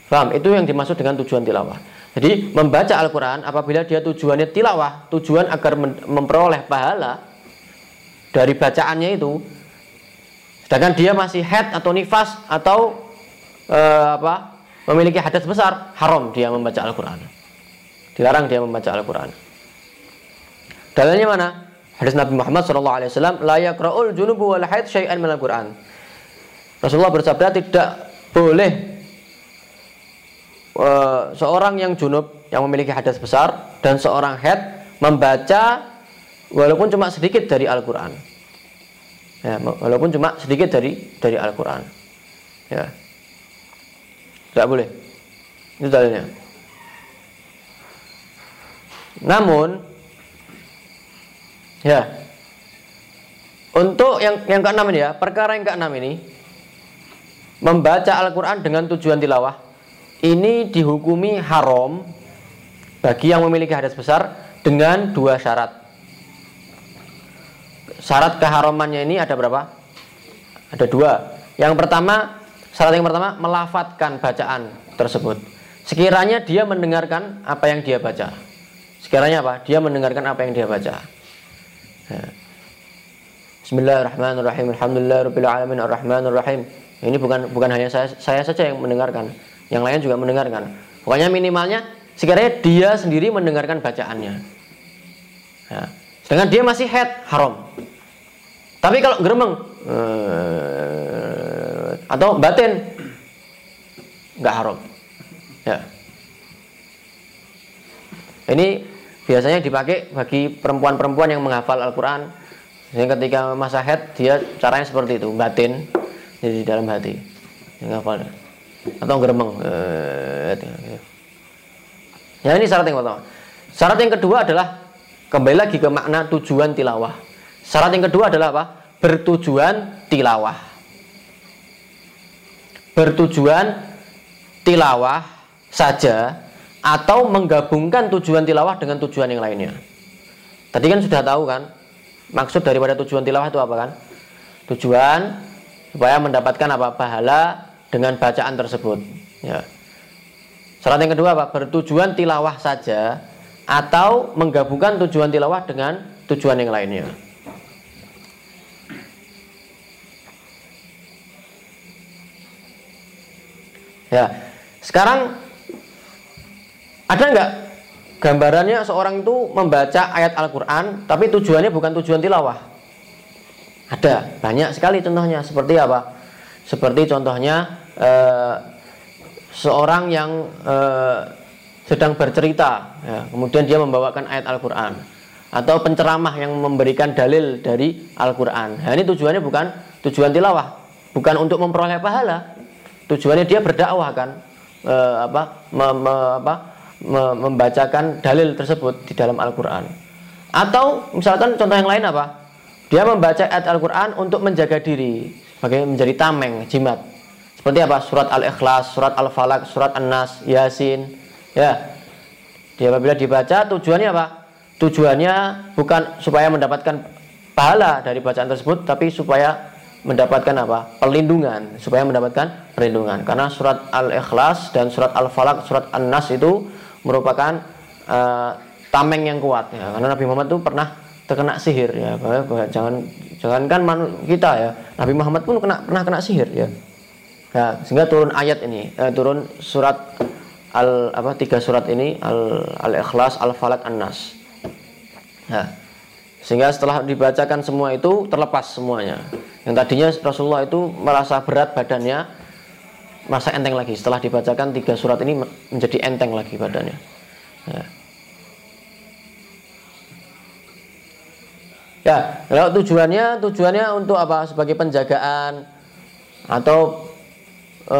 Faham? Itu yang dimaksud dengan tujuan tilawah. Jadi membaca Al-Quran apabila dia tujuannya tilawah, tujuan agar memperoleh pahala dari bacaannya itu, sedangkan dia masih head atau nifas atau uh, apa memiliki hadas besar, haram dia membaca Al-Quran. Dilarang dia membaca Al-Quran. Dalilnya mana? Hadis Nabi Muhammad SAW, la yakra'ul junubu wal haid syai'an min Al-Quran. Rasulullah bersabda tidak boleh uh, seorang yang junub yang memiliki hadas besar dan seorang head membaca walaupun cuma sedikit dari Al-Quran. Ya, walaupun cuma sedikit dari dari Al-Quran. Ya. Tidak boleh. Itu dalilnya. Namun ya untuk yang yang keenam ini ya, perkara yang keenam ini membaca Al-Qur'an dengan tujuan tilawah ini dihukumi haram bagi yang memiliki hadas besar dengan dua syarat. Syarat keharamannya ini ada berapa? Ada dua. Yang pertama Syarat yang pertama, melafatkan bacaan tersebut. Sekiranya dia mendengarkan apa yang dia baca. Sekiranya apa? Dia mendengarkan apa yang dia baca. Ya. Bismillahirrahmanirrahim. Rahim. Ini bukan bukan hanya saya saya saja yang mendengarkan. Yang lain juga mendengarkan. Pokoknya minimalnya sekiranya dia sendiri mendengarkan bacaannya. Ya. Sedangkan dia masih head haram. Tapi kalau geremeng eh, atau batin nggak haram. Ya. Ini biasanya dipakai bagi perempuan-perempuan yang menghafal Al-Quran. Jadi ketika masa head dia caranya seperti itu, batin jadi di dalam hati, yang hafal atau geremeng. Eh, ya ini syarat yang pertama. Syarat yang kedua adalah kembali lagi ke makna tujuan tilawah. Syarat yang kedua adalah apa? Bertujuan tilawah. Bertujuan tilawah saja atau menggabungkan tujuan tilawah dengan tujuan yang lainnya. Tadi kan sudah tahu kan maksud daripada tujuan tilawah itu apa kan? Tujuan supaya mendapatkan apa pahala dengan bacaan tersebut. Ya. Syarat yang kedua apa? Bertujuan tilawah saja atau menggabungkan tujuan tilawah dengan tujuan yang lainnya. Ya, sekarang ada nggak gambarannya seorang itu membaca ayat Al-Quran tapi tujuannya bukan tujuan tilawah? Ada, banyak sekali contohnya. Seperti apa? Seperti contohnya eh, seorang yang eh, sedang bercerita, ya, kemudian dia membawakan ayat Al-Quran atau penceramah yang memberikan dalil dari Al-Quran. Nah, ini tujuannya bukan tujuan tilawah, bukan untuk memperoleh pahala, tujuannya dia berdakwah kan e, apa, me, apa membacakan dalil tersebut di dalam Al-Qur'an. Atau misalkan contoh yang lain apa? Dia membaca ayat Al-Qur'an untuk menjaga diri, sebagai menjadi tameng, jimat. Seperti apa? Surat Al-Ikhlas, surat Al-Falaq, surat An-Nas, Yasin. Ya. Dia apabila dibaca tujuannya apa? Tujuannya bukan supaya mendapatkan pahala dari bacaan tersebut, tapi supaya mendapatkan apa? Perlindungan, supaya mendapatkan perlindungan. Karena surat Al-Ikhlas dan surat Al-Falaq, surat An-Nas itu merupakan uh, tameng yang kuat ya. Karena Nabi Muhammad itu pernah terkena sihir ya. Jangan jangankan kita ya. Nabi Muhammad pun kena pernah kena sihir ya. Ya, sehingga turun ayat ini, eh, turun surat al apa tiga surat ini al al ikhlas al falak an nas. Ya. Sehingga setelah dibacakan semua itu terlepas semuanya. Yang tadinya Rasulullah itu merasa berat badannya, masa enteng lagi. Setelah dibacakan tiga surat ini menjadi enteng lagi badannya. Ya. Ya, kalau tujuannya tujuannya untuk apa? Sebagai penjagaan atau e,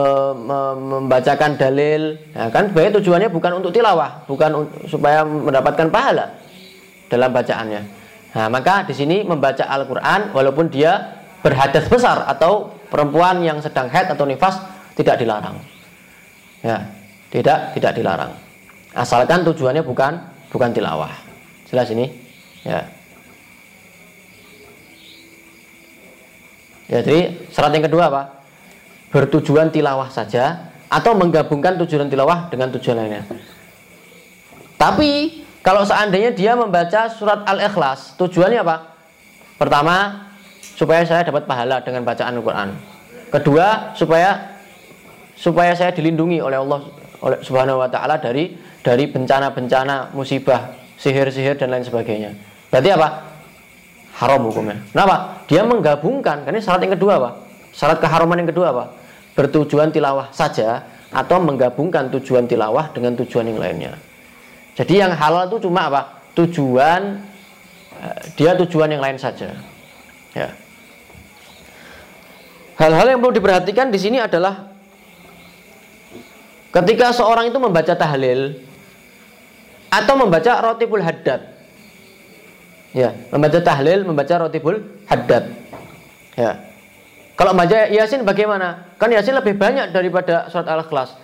membacakan dalil, ya kan sebenarnya tujuannya bukan untuk tilawah, bukan supaya mendapatkan pahala dalam bacaannya. Nah, maka di sini membaca Al-Qur'an walaupun dia berhadas besar atau perempuan yang sedang head atau nifas tidak dilarang. Ya, tidak tidak dilarang. Asalkan tujuannya bukan bukan tilawah. Jelas ini? Ya. Ya, jadi syarat yang kedua apa? Bertujuan tilawah saja atau menggabungkan tujuan tilawah dengan tujuan lainnya. Tapi kalau seandainya dia membaca surat Al-Ikhlas, tujuannya apa? Pertama, supaya saya dapat pahala dengan bacaan Al-Qur'an. Kedua, supaya supaya saya dilindungi oleh Allah oleh Subhanahu wa taala dari dari bencana-bencana, musibah, sihir-sihir dan lain sebagainya. Berarti apa? haram hukumnya. Kenapa? Dia menggabungkan. Karena syarat yang kedua apa? Syarat keharuman yang kedua apa? Bertujuan tilawah saja atau menggabungkan tujuan tilawah dengan tujuan yang lainnya. Jadi yang halal itu cuma apa? Tujuan eh, dia tujuan yang lain saja. Ya. Hal-hal yang perlu diperhatikan di sini adalah ketika seorang itu membaca tahlil atau membaca rotibul haddad Ya, membaca tahlil, membaca rotibul haddad. Ya. Kalau membaca Yasin bagaimana? Kan Yasin lebih banyak daripada surat Al-Ikhlas.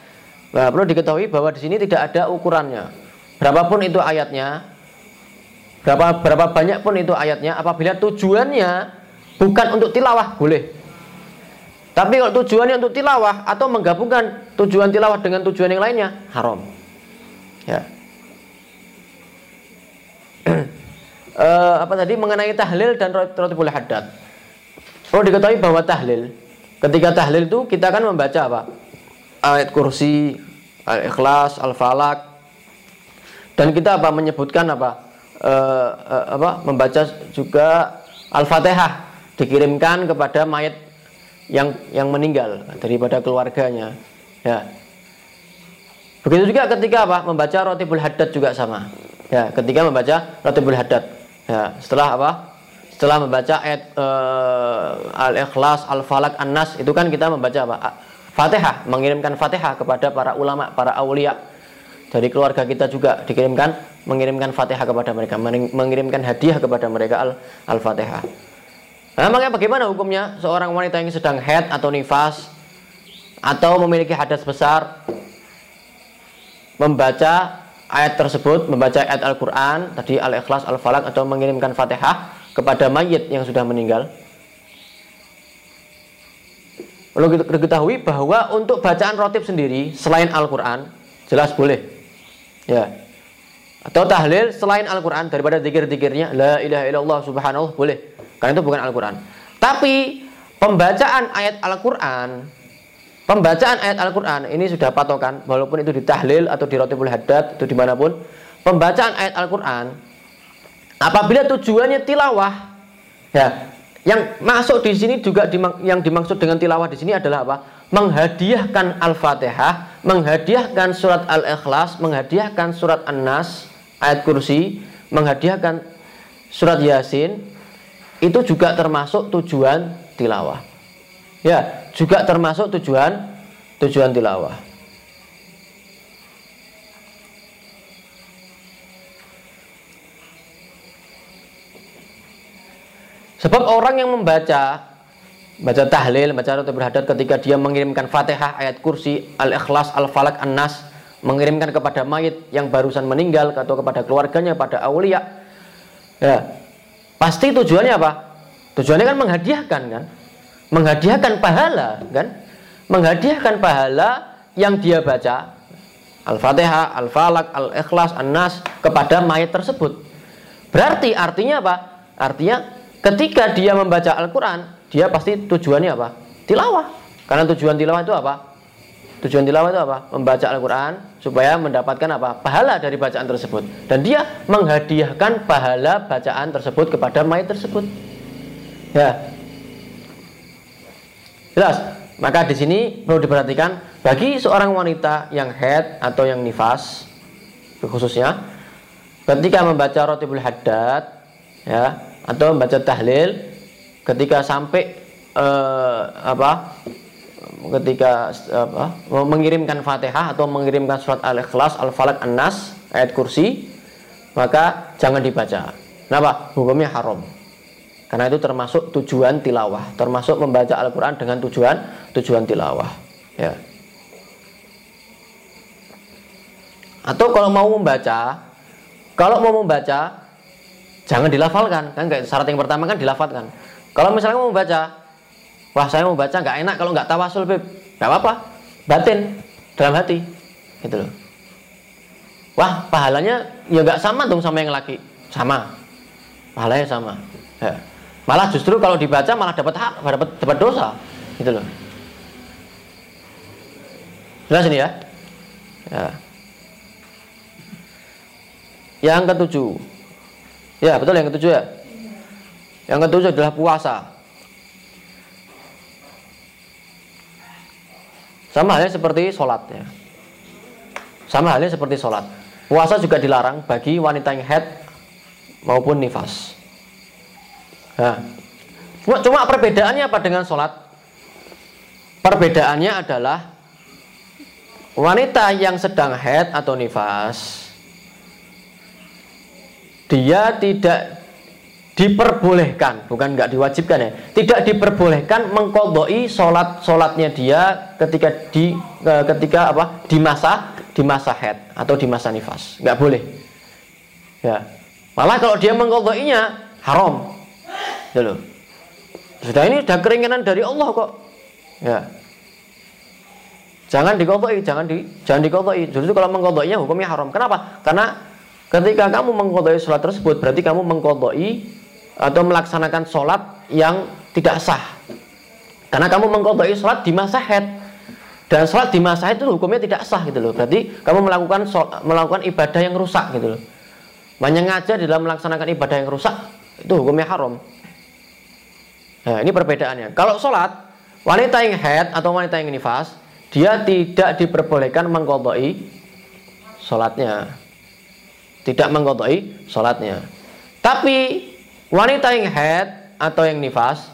Nah, perlu diketahui bahwa di sini tidak ada ukurannya. Berapapun itu ayatnya, berapa berapa banyak pun itu ayatnya, apabila tujuannya bukan untuk tilawah boleh. Tapi kalau tujuannya untuk tilawah atau menggabungkan tujuan tilawah dengan tujuan yang lainnya haram. Ya. uh, apa tadi mengenai tahlil dan rotibul haddad. Perlu diketahui bahwa tahlil ketika tahlil itu kita akan membaca apa? Ayat kursi, al-ikhlas, al-falak dan kita apa menyebutkan apa? Uh, uh, apa membaca juga al-fatihah dikirimkan kepada mayat yang yang meninggal daripada keluarganya ya begitu juga ketika apa membaca rotibul haddad juga sama ya ketika membaca rotibul haddad Ya, setelah apa? Setelah membaca ayat uh, Al-Ikhlas, Al-Falak, An-Nas itu kan kita membaca apa? Fatihah, mengirimkan Fatihah kepada para ulama, para aulia dari keluarga kita juga dikirimkan mengirimkan Fatihah kepada mereka, mengirimkan hadiah kepada mereka Al-Fatihah. Nah, makanya bagaimana hukumnya seorang wanita yang sedang head atau nifas atau memiliki hadas besar membaca ayat tersebut membaca ayat Al-Quran tadi Al-Ikhlas, Al-Falak atau mengirimkan Fatihah kepada mayit yang sudah meninggal? Perlu diketahui bahwa untuk bacaan rotib sendiri selain Al-Quran jelas boleh. Ya. Atau tahlil selain Al-Quran daripada zikir-zikirnya la ilaha illallah subhanallah boleh karena itu bukan Al-Quran tapi pembacaan ayat Al-Quran Pembacaan ayat Al-Quran ini sudah patokan, walaupun itu di tahlil atau di rotibul haddad, itu di mana pun. Pembacaan ayat Al-Quran, apabila tujuannya tilawah, ya, yang masuk di sini juga dimang, yang dimaksud dengan tilawah di sini adalah apa? Menghadiahkan Al-Fatihah, menghadiahkan surat Al-Ikhlas, menghadiahkan surat An-Nas, ayat kursi, menghadiahkan surat Yasin, itu juga termasuk tujuan tilawah. Ya, juga termasuk tujuan tujuan tilawah. Sebab orang yang membaca baca tahlil, baca roti berhadat ketika dia mengirimkan Fatihah, ayat kursi, Al-Ikhlas, Al-Falak, An-Nas, mengirimkan kepada mayit yang barusan meninggal atau kepada keluarganya, pada aulia. Ya. Pasti tujuannya apa? Tujuannya kan menghadiahkan kan? menghadiahkan pahala kan menghadiahkan pahala yang dia baca Al-Fatihah, Al-Falak, Al-Ikhlas, An-Nas kepada mayat tersebut. Berarti artinya apa? Artinya ketika dia membaca Al-Quran, dia pasti tujuannya apa? Tilawah. Karena tujuan tilawah itu apa? Tujuan tilawah itu apa? Membaca Al-Quran supaya mendapatkan apa? Pahala dari bacaan tersebut. Dan dia menghadiahkan pahala bacaan tersebut kepada mayat tersebut. Ya, Jelas? Maka di sini perlu diperhatikan bagi seorang wanita yang head atau yang nifas khususnya ketika membaca rotibul haddad ya atau membaca tahlil ketika sampai eh, apa ketika apa, mengirimkan Fatihah atau mengirimkan surat Al-Ikhlas, Al-Falaq, An-Nas, ayat kursi, maka jangan dibaca. Kenapa? Hukumnya haram. Karena itu termasuk tujuan tilawah, termasuk membaca Al-Qur'an dengan tujuan tujuan tilawah, ya. Atau kalau mau membaca, kalau mau membaca jangan dilafalkan, kan syarat yang pertama kan dilafalkan. Kalau misalnya mau membaca, Wah saya mau baca nggak enak kalau nggak tawasul beb. Nggak apa-apa. Batin dalam hati. Gitu loh. Wah pahalanya ya nggak sama dong sama yang laki. Sama. Pahalanya sama. Ya. Malah justru kalau dibaca malah dapat hak, dapat dapat dosa. Gitu loh. Jelas ini ya. ya. Yang ketujuh. Ya betul yang ketujuh ya. Yang ketujuh adalah puasa. Sama halnya seperti sholat ya. Sama halnya seperti sholat. Puasa juga dilarang bagi wanita yang head maupun nifas. Nah, cuma, perbedaannya apa dengan sholat? Perbedaannya adalah wanita yang sedang head atau nifas dia tidak diperbolehkan, bukan nggak diwajibkan ya, tidak diperbolehkan mengkodoi sholat sholatnya dia ketika di ketika apa di masa di masa head atau di masa nifas, nggak boleh. Ya, malah kalau dia mengkodoinya haram, ya loh. Sudah ini sudah keringanan dari Allah kok, ya. Jangan dikodoi, jangan di jangan dikodoi. Justru kalau mengkodoinya hukumnya haram. Kenapa? Karena ketika kamu mengkodoi sholat tersebut berarti kamu mengkodoi atau melaksanakan sholat yang tidak sah. Karena kamu mengkodoi sholat di masa head dan sholat di masa head itu hukumnya tidak sah gitu loh. Berarti kamu melakukan sholat, melakukan ibadah yang rusak gitu loh. Menyengaja dalam melaksanakan ibadah yang rusak itu hukumnya haram. Nah ini perbedaannya. Kalau sholat wanita yang head atau wanita yang nifas dia tidak diperbolehkan mengkodoi sholatnya. Tidak mengkodoi sholatnya. Tapi Wanita yang head atau yang nifas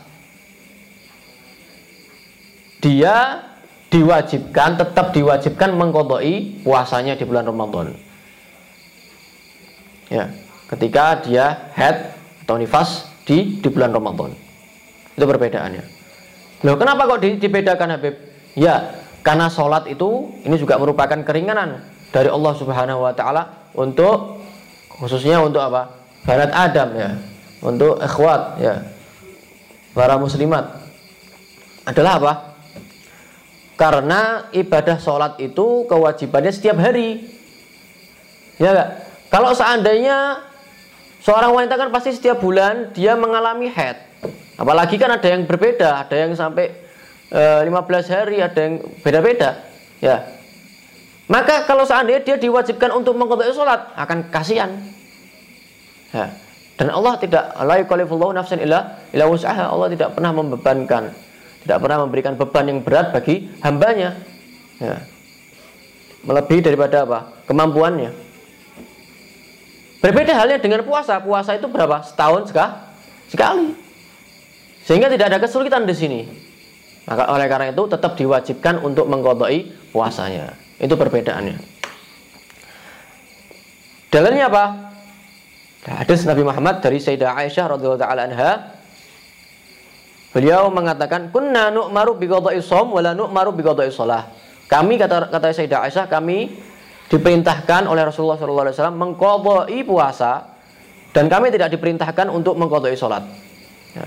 dia diwajibkan tetap diwajibkan mengkodoi puasanya di bulan Ramadan. Ya, ketika dia head atau nifas di di bulan Ramadan. Itu perbedaannya. Loh, kenapa kok di, dibedakan Habib? Ya, karena sholat itu ini juga merupakan keringanan dari Allah Subhanahu wa taala untuk khususnya untuk apa? Barat Adam ya untuk ikhwat ya para muslimat adalah apa? Karena ibadah sholat itu kewajibannya setiap hari. Ya gak? Kalau seandainya seorang wanita kan pasti setiap bulan dia mengalami head. Apalagi kan ada yang berbeda, ada yang sampai e, eh, 15 hari, ada yang beda-beda. Ya. Maka kalau seandainya dia diwajibkan untuk mengkodok sholat, akan kasihan. Ya. Dan Allah tidak illa illa wus'aha. Allah tidak pernah membebankan, tidak pernah memberikan beban yang berat bagi hambanya. Ya. Melebihi daripada apa? Kemampuannya. Berbeda halnya dengan puasa. Puasa itu berapa? Setahun sekali. Sehingga tidak ada kesulitan di sini. Maka oleh karena itu tetap diwajibkan untuk mengkodoi puasanya. Itu perbedaannya. Dalilnya apa? Hadis Nabi Muhammad dari Sayyidah Aisyah radhiyallahu taala anha Beliau mengatakan kunna nu'maru bi qada'i shaum wa la nu'maru bi qada'i shalah. Kami kata kata Sayyidah Aisyah kami diperintahkan oleh Rasulullah sallallahu alaihi wasallam mengqadai puasa dan kami tidak diperintahkan untuk mengqadai salat. Ya.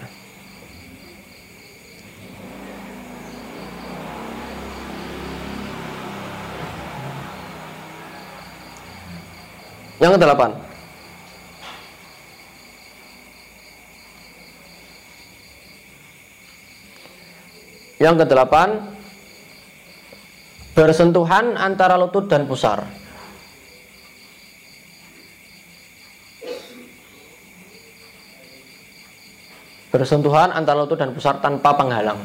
Yang kedelapan, Yang kedelapan, bersentuhan antara lutut dan pusar. Bersentuhan antara lutut dan pusar tanpa penghalang.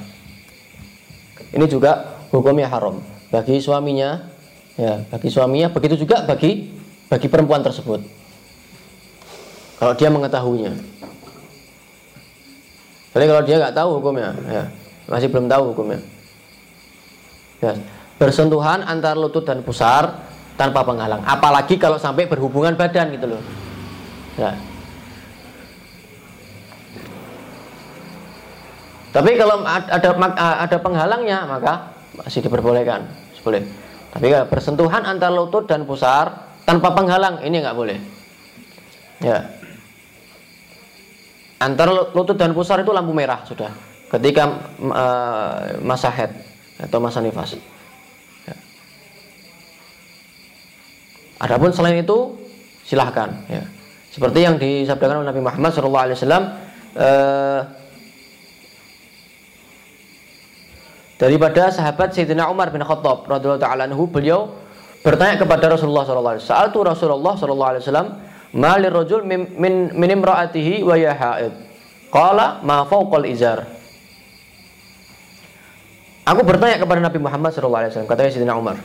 Ini juga hukumnya haram bagi suaminya, ya bagi suaminya. Begitu juga bagi bagi perempuan tersebut. Kalau dia mengetahuinya. Jadi kalau dia nggak tahu hukumnya, ya masih belum tahu hukumnya. Ya. Bersentuhan antara lutut dan pusar tanpa penghalang. Apalagi kalau sampai berhubungan badan gitu loh. Ya. Tapi kalau ada ada penghalangnya maka masih diperbolehkan, boleh. Tapi kalau bersentuhan antara lutut dan pusar tanpa penghalang ini nggak boleh. Ya. Antara lutut dan pusar itu lampu merah sudah. Ketika uh, masa head atau masa nifas. Ya. Adapun selain itu silahkan. Ya. Seperti yang disabdakan oleh Nabi Muhammad SAW. Uh, daripada sahabat Sayyidina Umar bin Khattab radhiyallahu taala anhu beliau bertanya kepada Rasulullah sallallahu alaihi wasallam Sa'altu Rasulullah sallallahu alaihi wasallam malir rajul min min imra'atihi wa ya haid qala ma fawqal izar Aku bertanya kepada Nabi Muhammad wasallam katanya Sayyidina Umar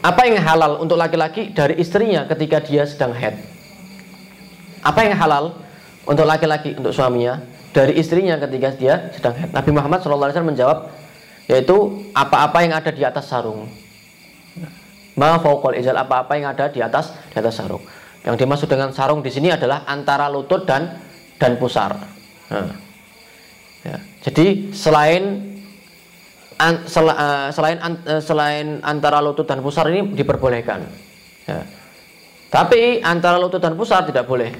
apa yang halal untuk laki-laki dari istrinya ketika dia sedang haid? Apa yang halal untuk laki-laki untuk suaminya dari istrinya ketika dia sedang haid. Nabi Muhammad SAW menjawab yaitu apa-apa yang ada di atas sarung. Ma fauqal izal apa-apa yang ada di atas di atas sarung. Yang dimaksud dengan sarung di sini adalah antara lutut dan dan pusar. Nah. Ya. Jadi selain an, sel, uh, selain an, uh, selain antara lutut dan pusar ini diperbolehkan. Ya. Tapi antara lutut dan pusar tidak boleh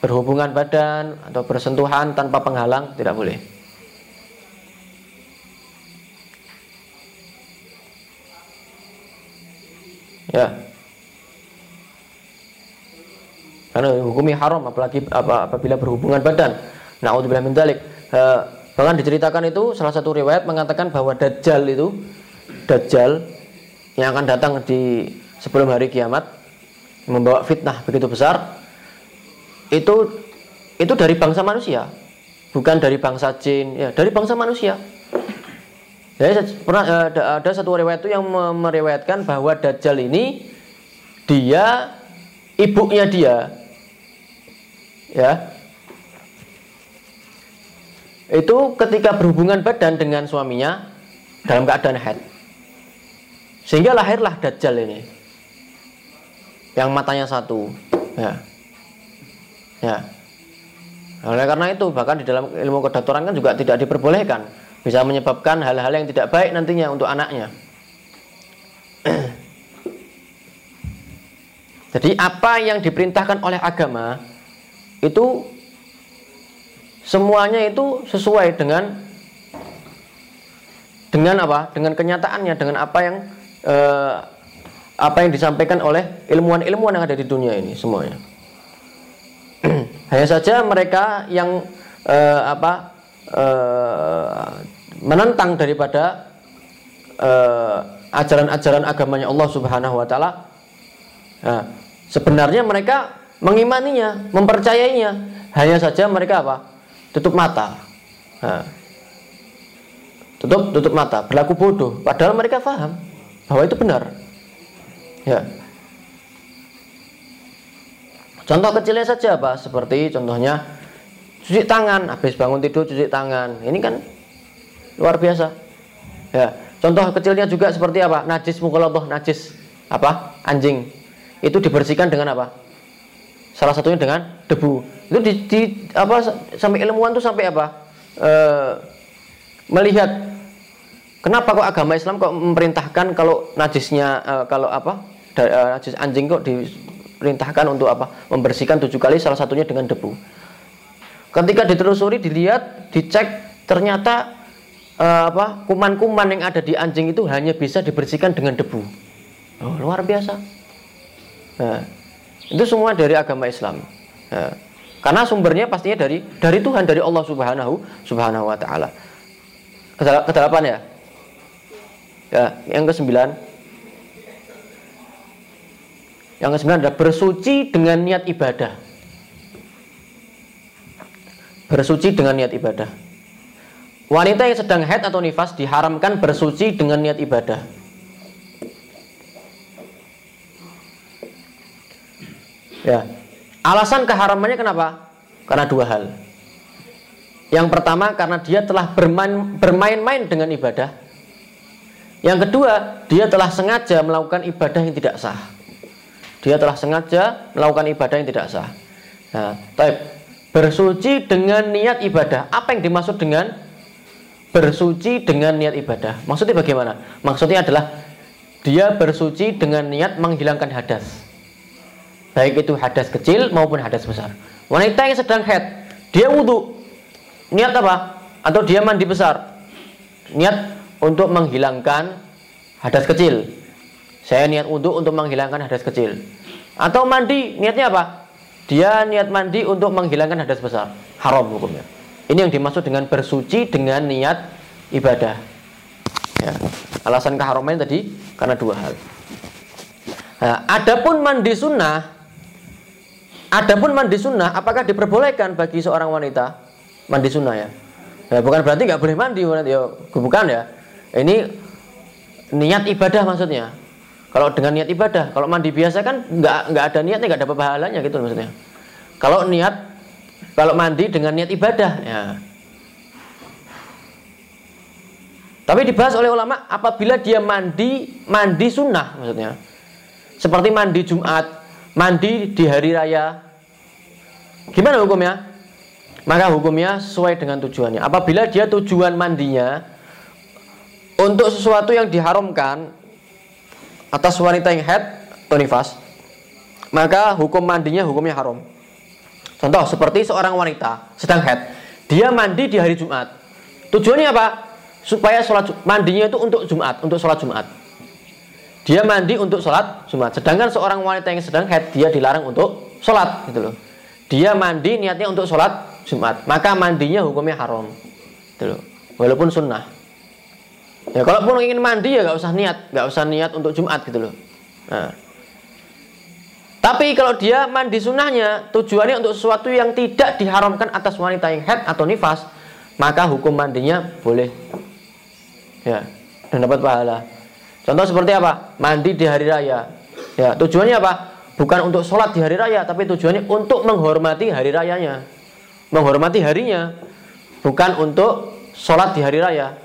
berhubungan badan atau bersentuhan tanpa penghalang tidak boleh. Ya. Karena hukumnya haram apalagi apabila berhubungan badan. Nauzubillah min dzalik. Eh, bahkan diceritakan itu salah satu riwayat mengatakan bahwa dajjal itu dajjal yang akan datang di sebelum hari kiamat membawa fitnah begitu besar itu itu dari bangsa manusia, bukan dari bangsa jin, ya dari bangsa manusia. Jadi pernah eh, ada, ada satu riwayat itu yang meriwayatkan bahwa Dajjal ini dia ibunya dia ya itu ketika berhubungan badan dengan suaminya dalam keadaan haid. Sehingga lahirlah Dajjal ini. Yang matanya satu. Ya. Ya. Oleh karena itu bahkan di dalam ilmu kedokteran kan juga tidak diperbolehkan. Bisa menyebabkan hal-hal yang tidak baik nantinya untuk anaknya. Jadi apa yang diperintahkan oleh agama itu semuanya itu sesuai dengan dengan apa? Dengan kenyataannya, dengan apa yang eh, apa yang disampaikan oleh ilmuwan-ilmuwan yang ada di dunia ini semuanya. Hanya saja mereka yang uh, apa uh, menentang daripada eh, ajaran-ajaran uh, agamanya Allah Subhanahu wa taala. Nah, sebenarnya mereka mengimaninya, mempercayainya. Hanya saja mereka apa? Tutup mata. Nah, tutup tutup mata, berlaku bodoh. Padahal mereka paham bahwa itu benar. Ya. Contoh kecilnya saja apa? Seperti contohnya cuci tangan, habis bangun tidur cuci tangan. Ini kan luar biasa. Ya, contoh kecilnya juga seperti apa? Najis mukhalatoh, najis apa? Anjing. Itu dibersihkan dengan apa? Salah satunya dengan debu. Itu di, di apa sampai ilmuwan tuh sampai apa? E, melihat kenapa kok agama Islam kok memerintahkan kalau najisnya e, kalau apa? Da, e, najis anjing kok di perintahkan untuk apa? Membersihkan tujuh kali salah satunya dengan debu. Ketika ditelusuri, dilihat, dicek, ternyata uh, apa? Kuman-kuman yang ada di anjing itu hanya bisa dibersihkan dengan debu. Oh, luar biasa. Nah, itu semua dari agama Islam. Nah, karena sumbernya pastinya dari dari Tuhan, dari Allah Subhanahu Subhanahu wa taala. Kedelapan ya. Ya, yang kesembilan yang kesembilan adalah bersuci dengan niat ibadah. Bersuci dengan niat ibadah. Wanita yang sedang haid atau nifas diharamkan bersuci dengan niat ibadah. Ya. Alasan keharamannya kenapa? Karena dua hal. Yang pertama karena dia telah bermain bermain-main dengan ibadah. Yang kedua, dia telah sengaja melakukan ibadah yang tidak sah. Dia telah sengaja melakukan ibadah yang tidak sah. Nah. Bersuci dengan niat ibadah. Apa yang dimaksud dengan bersuci dengan niat ibadah? Maksudnya bagaimana? Maksudnya adalah dia bersuci dengan niat menghilangkan hadas. Baik itu hadas kecil maupun hadas besar. Wanita yang sedang head, dia wudhu. Niat apa? Atau dia mandi besar. Niat untuk menghilangkan hadas kecil. Saya niat wudhu untuk menghilangkan hadas kecil. Atau mandi, niatnya apa? Dia niat mandi untuk menghilangkan hadas besar. Haram hukumnya. Ini yang dimaksud dengan bersuci dengan niat ibadah. Ya. Alasan keharaman tadi karena dua hal. Nah, adapun mandi sunnah, adapun mandi sunnah, apakah diperbolehkan bagi seorang wanita mandi sunnah ya? ya bukan berarti nggak boleh mandi, ya, bukan ya. Ini niat ibadah maksudnya. Kalau dengan niat ibadah, kalau mandi biasa kan nggak nggak ada niatnya, nggak ada pahalanya gitu maksudnya. Kalau niat, kalau mandi dengan niat ibadah, ya. Tapi dibahas oleh ulama apabila dia mandi mandi sunnah maksudnya, seperti mandi Jumat, mandi di hari raya, gimana hukumnya? Maka hukumnya sesuai dengan tujuannya. Apabila dia tujuan mandinya untuk sesuatu yang diharamkan atas wanita yang head atau nifas, maka hukum mandinya hukumnya haram. Contoh seperti seorang wanita sedang head, dia mandi di hari Jumat. Tujuannya apa? Supaya sholat mandinya itu untuk Jumat, untuk sholat Jumat. Dia mandi untuk sholat Jumat. Sedangkan seorang wanita yang sedang head, dia dilarang untuk sholat, gitu loh. Dia mandi niatnya untuk sholat Jumat, maka mandinya hukumnya haram, gitu loh. Walaupun sunnah. Ya kalau pun ingin mandi ya nggak usah niat, nggak usah niat untuk Jumat gitu loh. Nah. Tapi kalau dia mandi sunnahnya tujuannya untuk sesuatu yang tidak diharamkan atas wanita yang head atau nifas, maka hukum mandinya boleh. Ya, dan dapat pahala. Contoh seperti apa? Mandi di hari raya. Ya, tujuannya apa? Bukan untuk sholat di hari raya, tapi tujuannya untuk menghormati hari rayanya. Menghormati harinya, bukan untuk sholat di hari raya.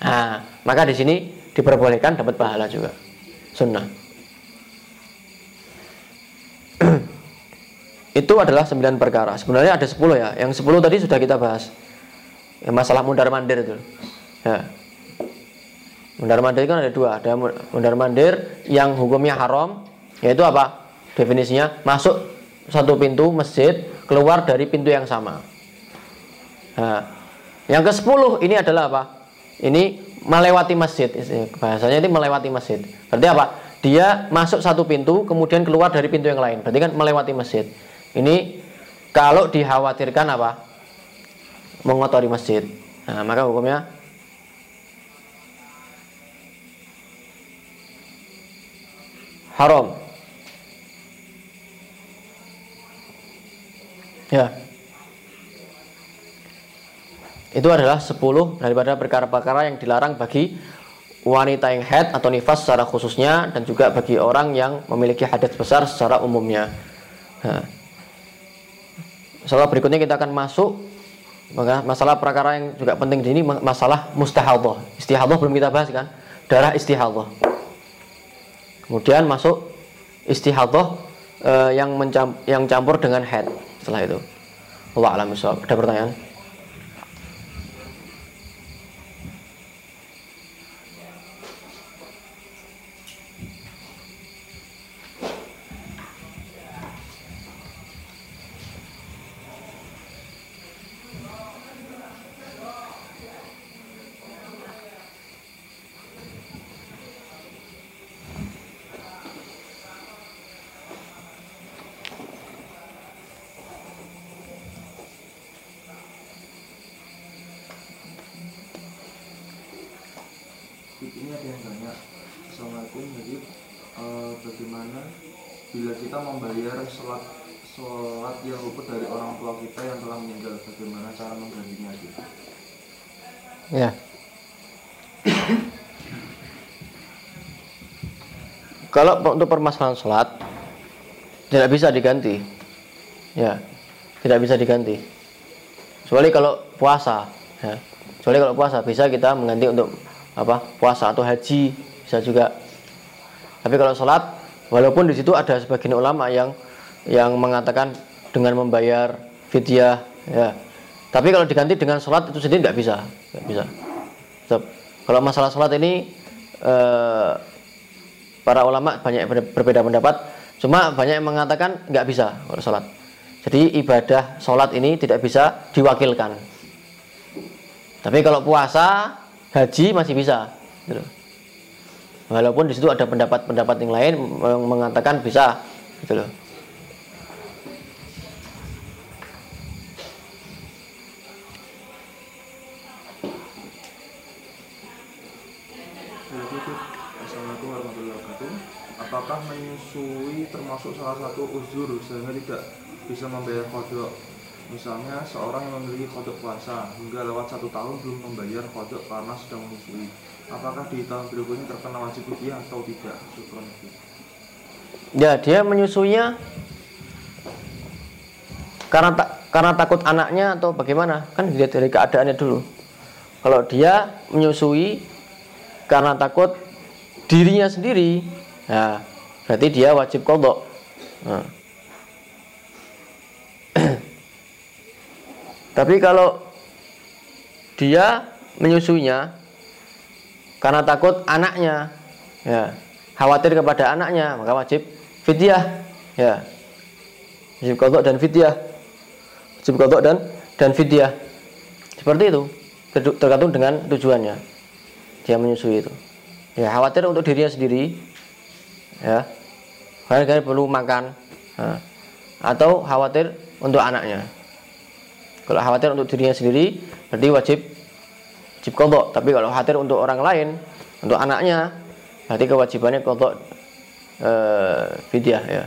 Nah, maka di sini diperbolehkan dapat pahala juga. Sunnah. itu adalah sembilan perkara. Sebenarnya ada sepuluh ya. Yang sepuluh tadi sudah kita bahas. Ya, masalah mundar mandir itu. Ya. Mundar mandir kan ada dua. Ada mundar mandir yang hukumnya haram, yaitu apa? Definisinya masuk satu pintu masjid, keluar dari pintu yang sama. Nah, yang ke sepuluh ini adalah apa? ini melewati masjid bahasanya ini melewati masjid berarti apa dia masuk satu pintu kemudian keluar dari pintu yang lain berarti kan melewati masjid ini kalau dikhawatirkan apa mengotori masjid nah, maka hukumnya haram ya itu adalah 10 daripada perkara-perkara yang dilarang bagi wanita yang head atau nifas secara khususnya dan juga bagi orang yang memiliki hadas besar secara umumnya. Nah. Berikutnya kita akan masuk masalah perkara yang juga penting di sini masalah mustahadah. Istihadah belum kita bahas kan? Darah istihadah. Kemudian masuk istihadah eh, yang yang campur dengan head setelah itu. Allah alam Ada pertanyaan? Kalau untuk permasalahan sholat tidak bisa diganti, ya tidak bisa diganti. Kecuali kalau puasa, ya. Kecuali kalau puasa bisa kita mengganti untuk apa puasa atau haji bisa juga tapi kalau sholat walaupun di situ ada sebagian ulama yang yang mengatakan dengan membayar fidyah ya tapi kalau diganti dengan sholat itu sendiri nggak bisa nggak bisa Tetap. kalau masalah sholat ini eh, para ulama banyak berbeda pendapat cuma banyak yang mengatakan nggak bisa kalau sholat jadi ibadah sholat ini tidak bisa diwakilkan. Tapi kalau puasa, haji masih bisa. Gitu. Walaupun di situ ada pendapat-pendapat yang lain yang mengatakan bisa. Gitu loh. Uzur sehingga tidak bisa membayar kodok. Misalnya seorang yang memiliki kodok puasa hingga lewat satu tahun belum membayar kodok karena sedang menyusui. Apakah di tahun berikutnya terkena wajib rupiah atau tidak? Syukron. ya dia menyusuinya karena tak karena takut anaknya atau bagaimana? Kan dilihat dari keadaannya dulu. Kalau dia menyusui karena takut dirinya sendiri ya berarti dia wajib kodok. Nah. Tapi kalau dia menyusuinya karena takut anaknya, ya, khawatir kepada anaknya, maka wajib fidyah, ya. Wajib kodok dan fidyah. Wajib kodok dan dan fidyah. Seperti itu, tergantung dengan tujuannya. Dia menyusui itu. Ya, khawatir untuk dirinya sendiri, ya. Karena perlu makan, ya. atau khawatir untuk anaknya. Kalau khawatir untuk dirinya sendiri, berarti wajib wajib kodok. Tapi kalau khawatir untuk orang lain, untuk anaknya, berarti kewajibannya kodok e, fidyah ya.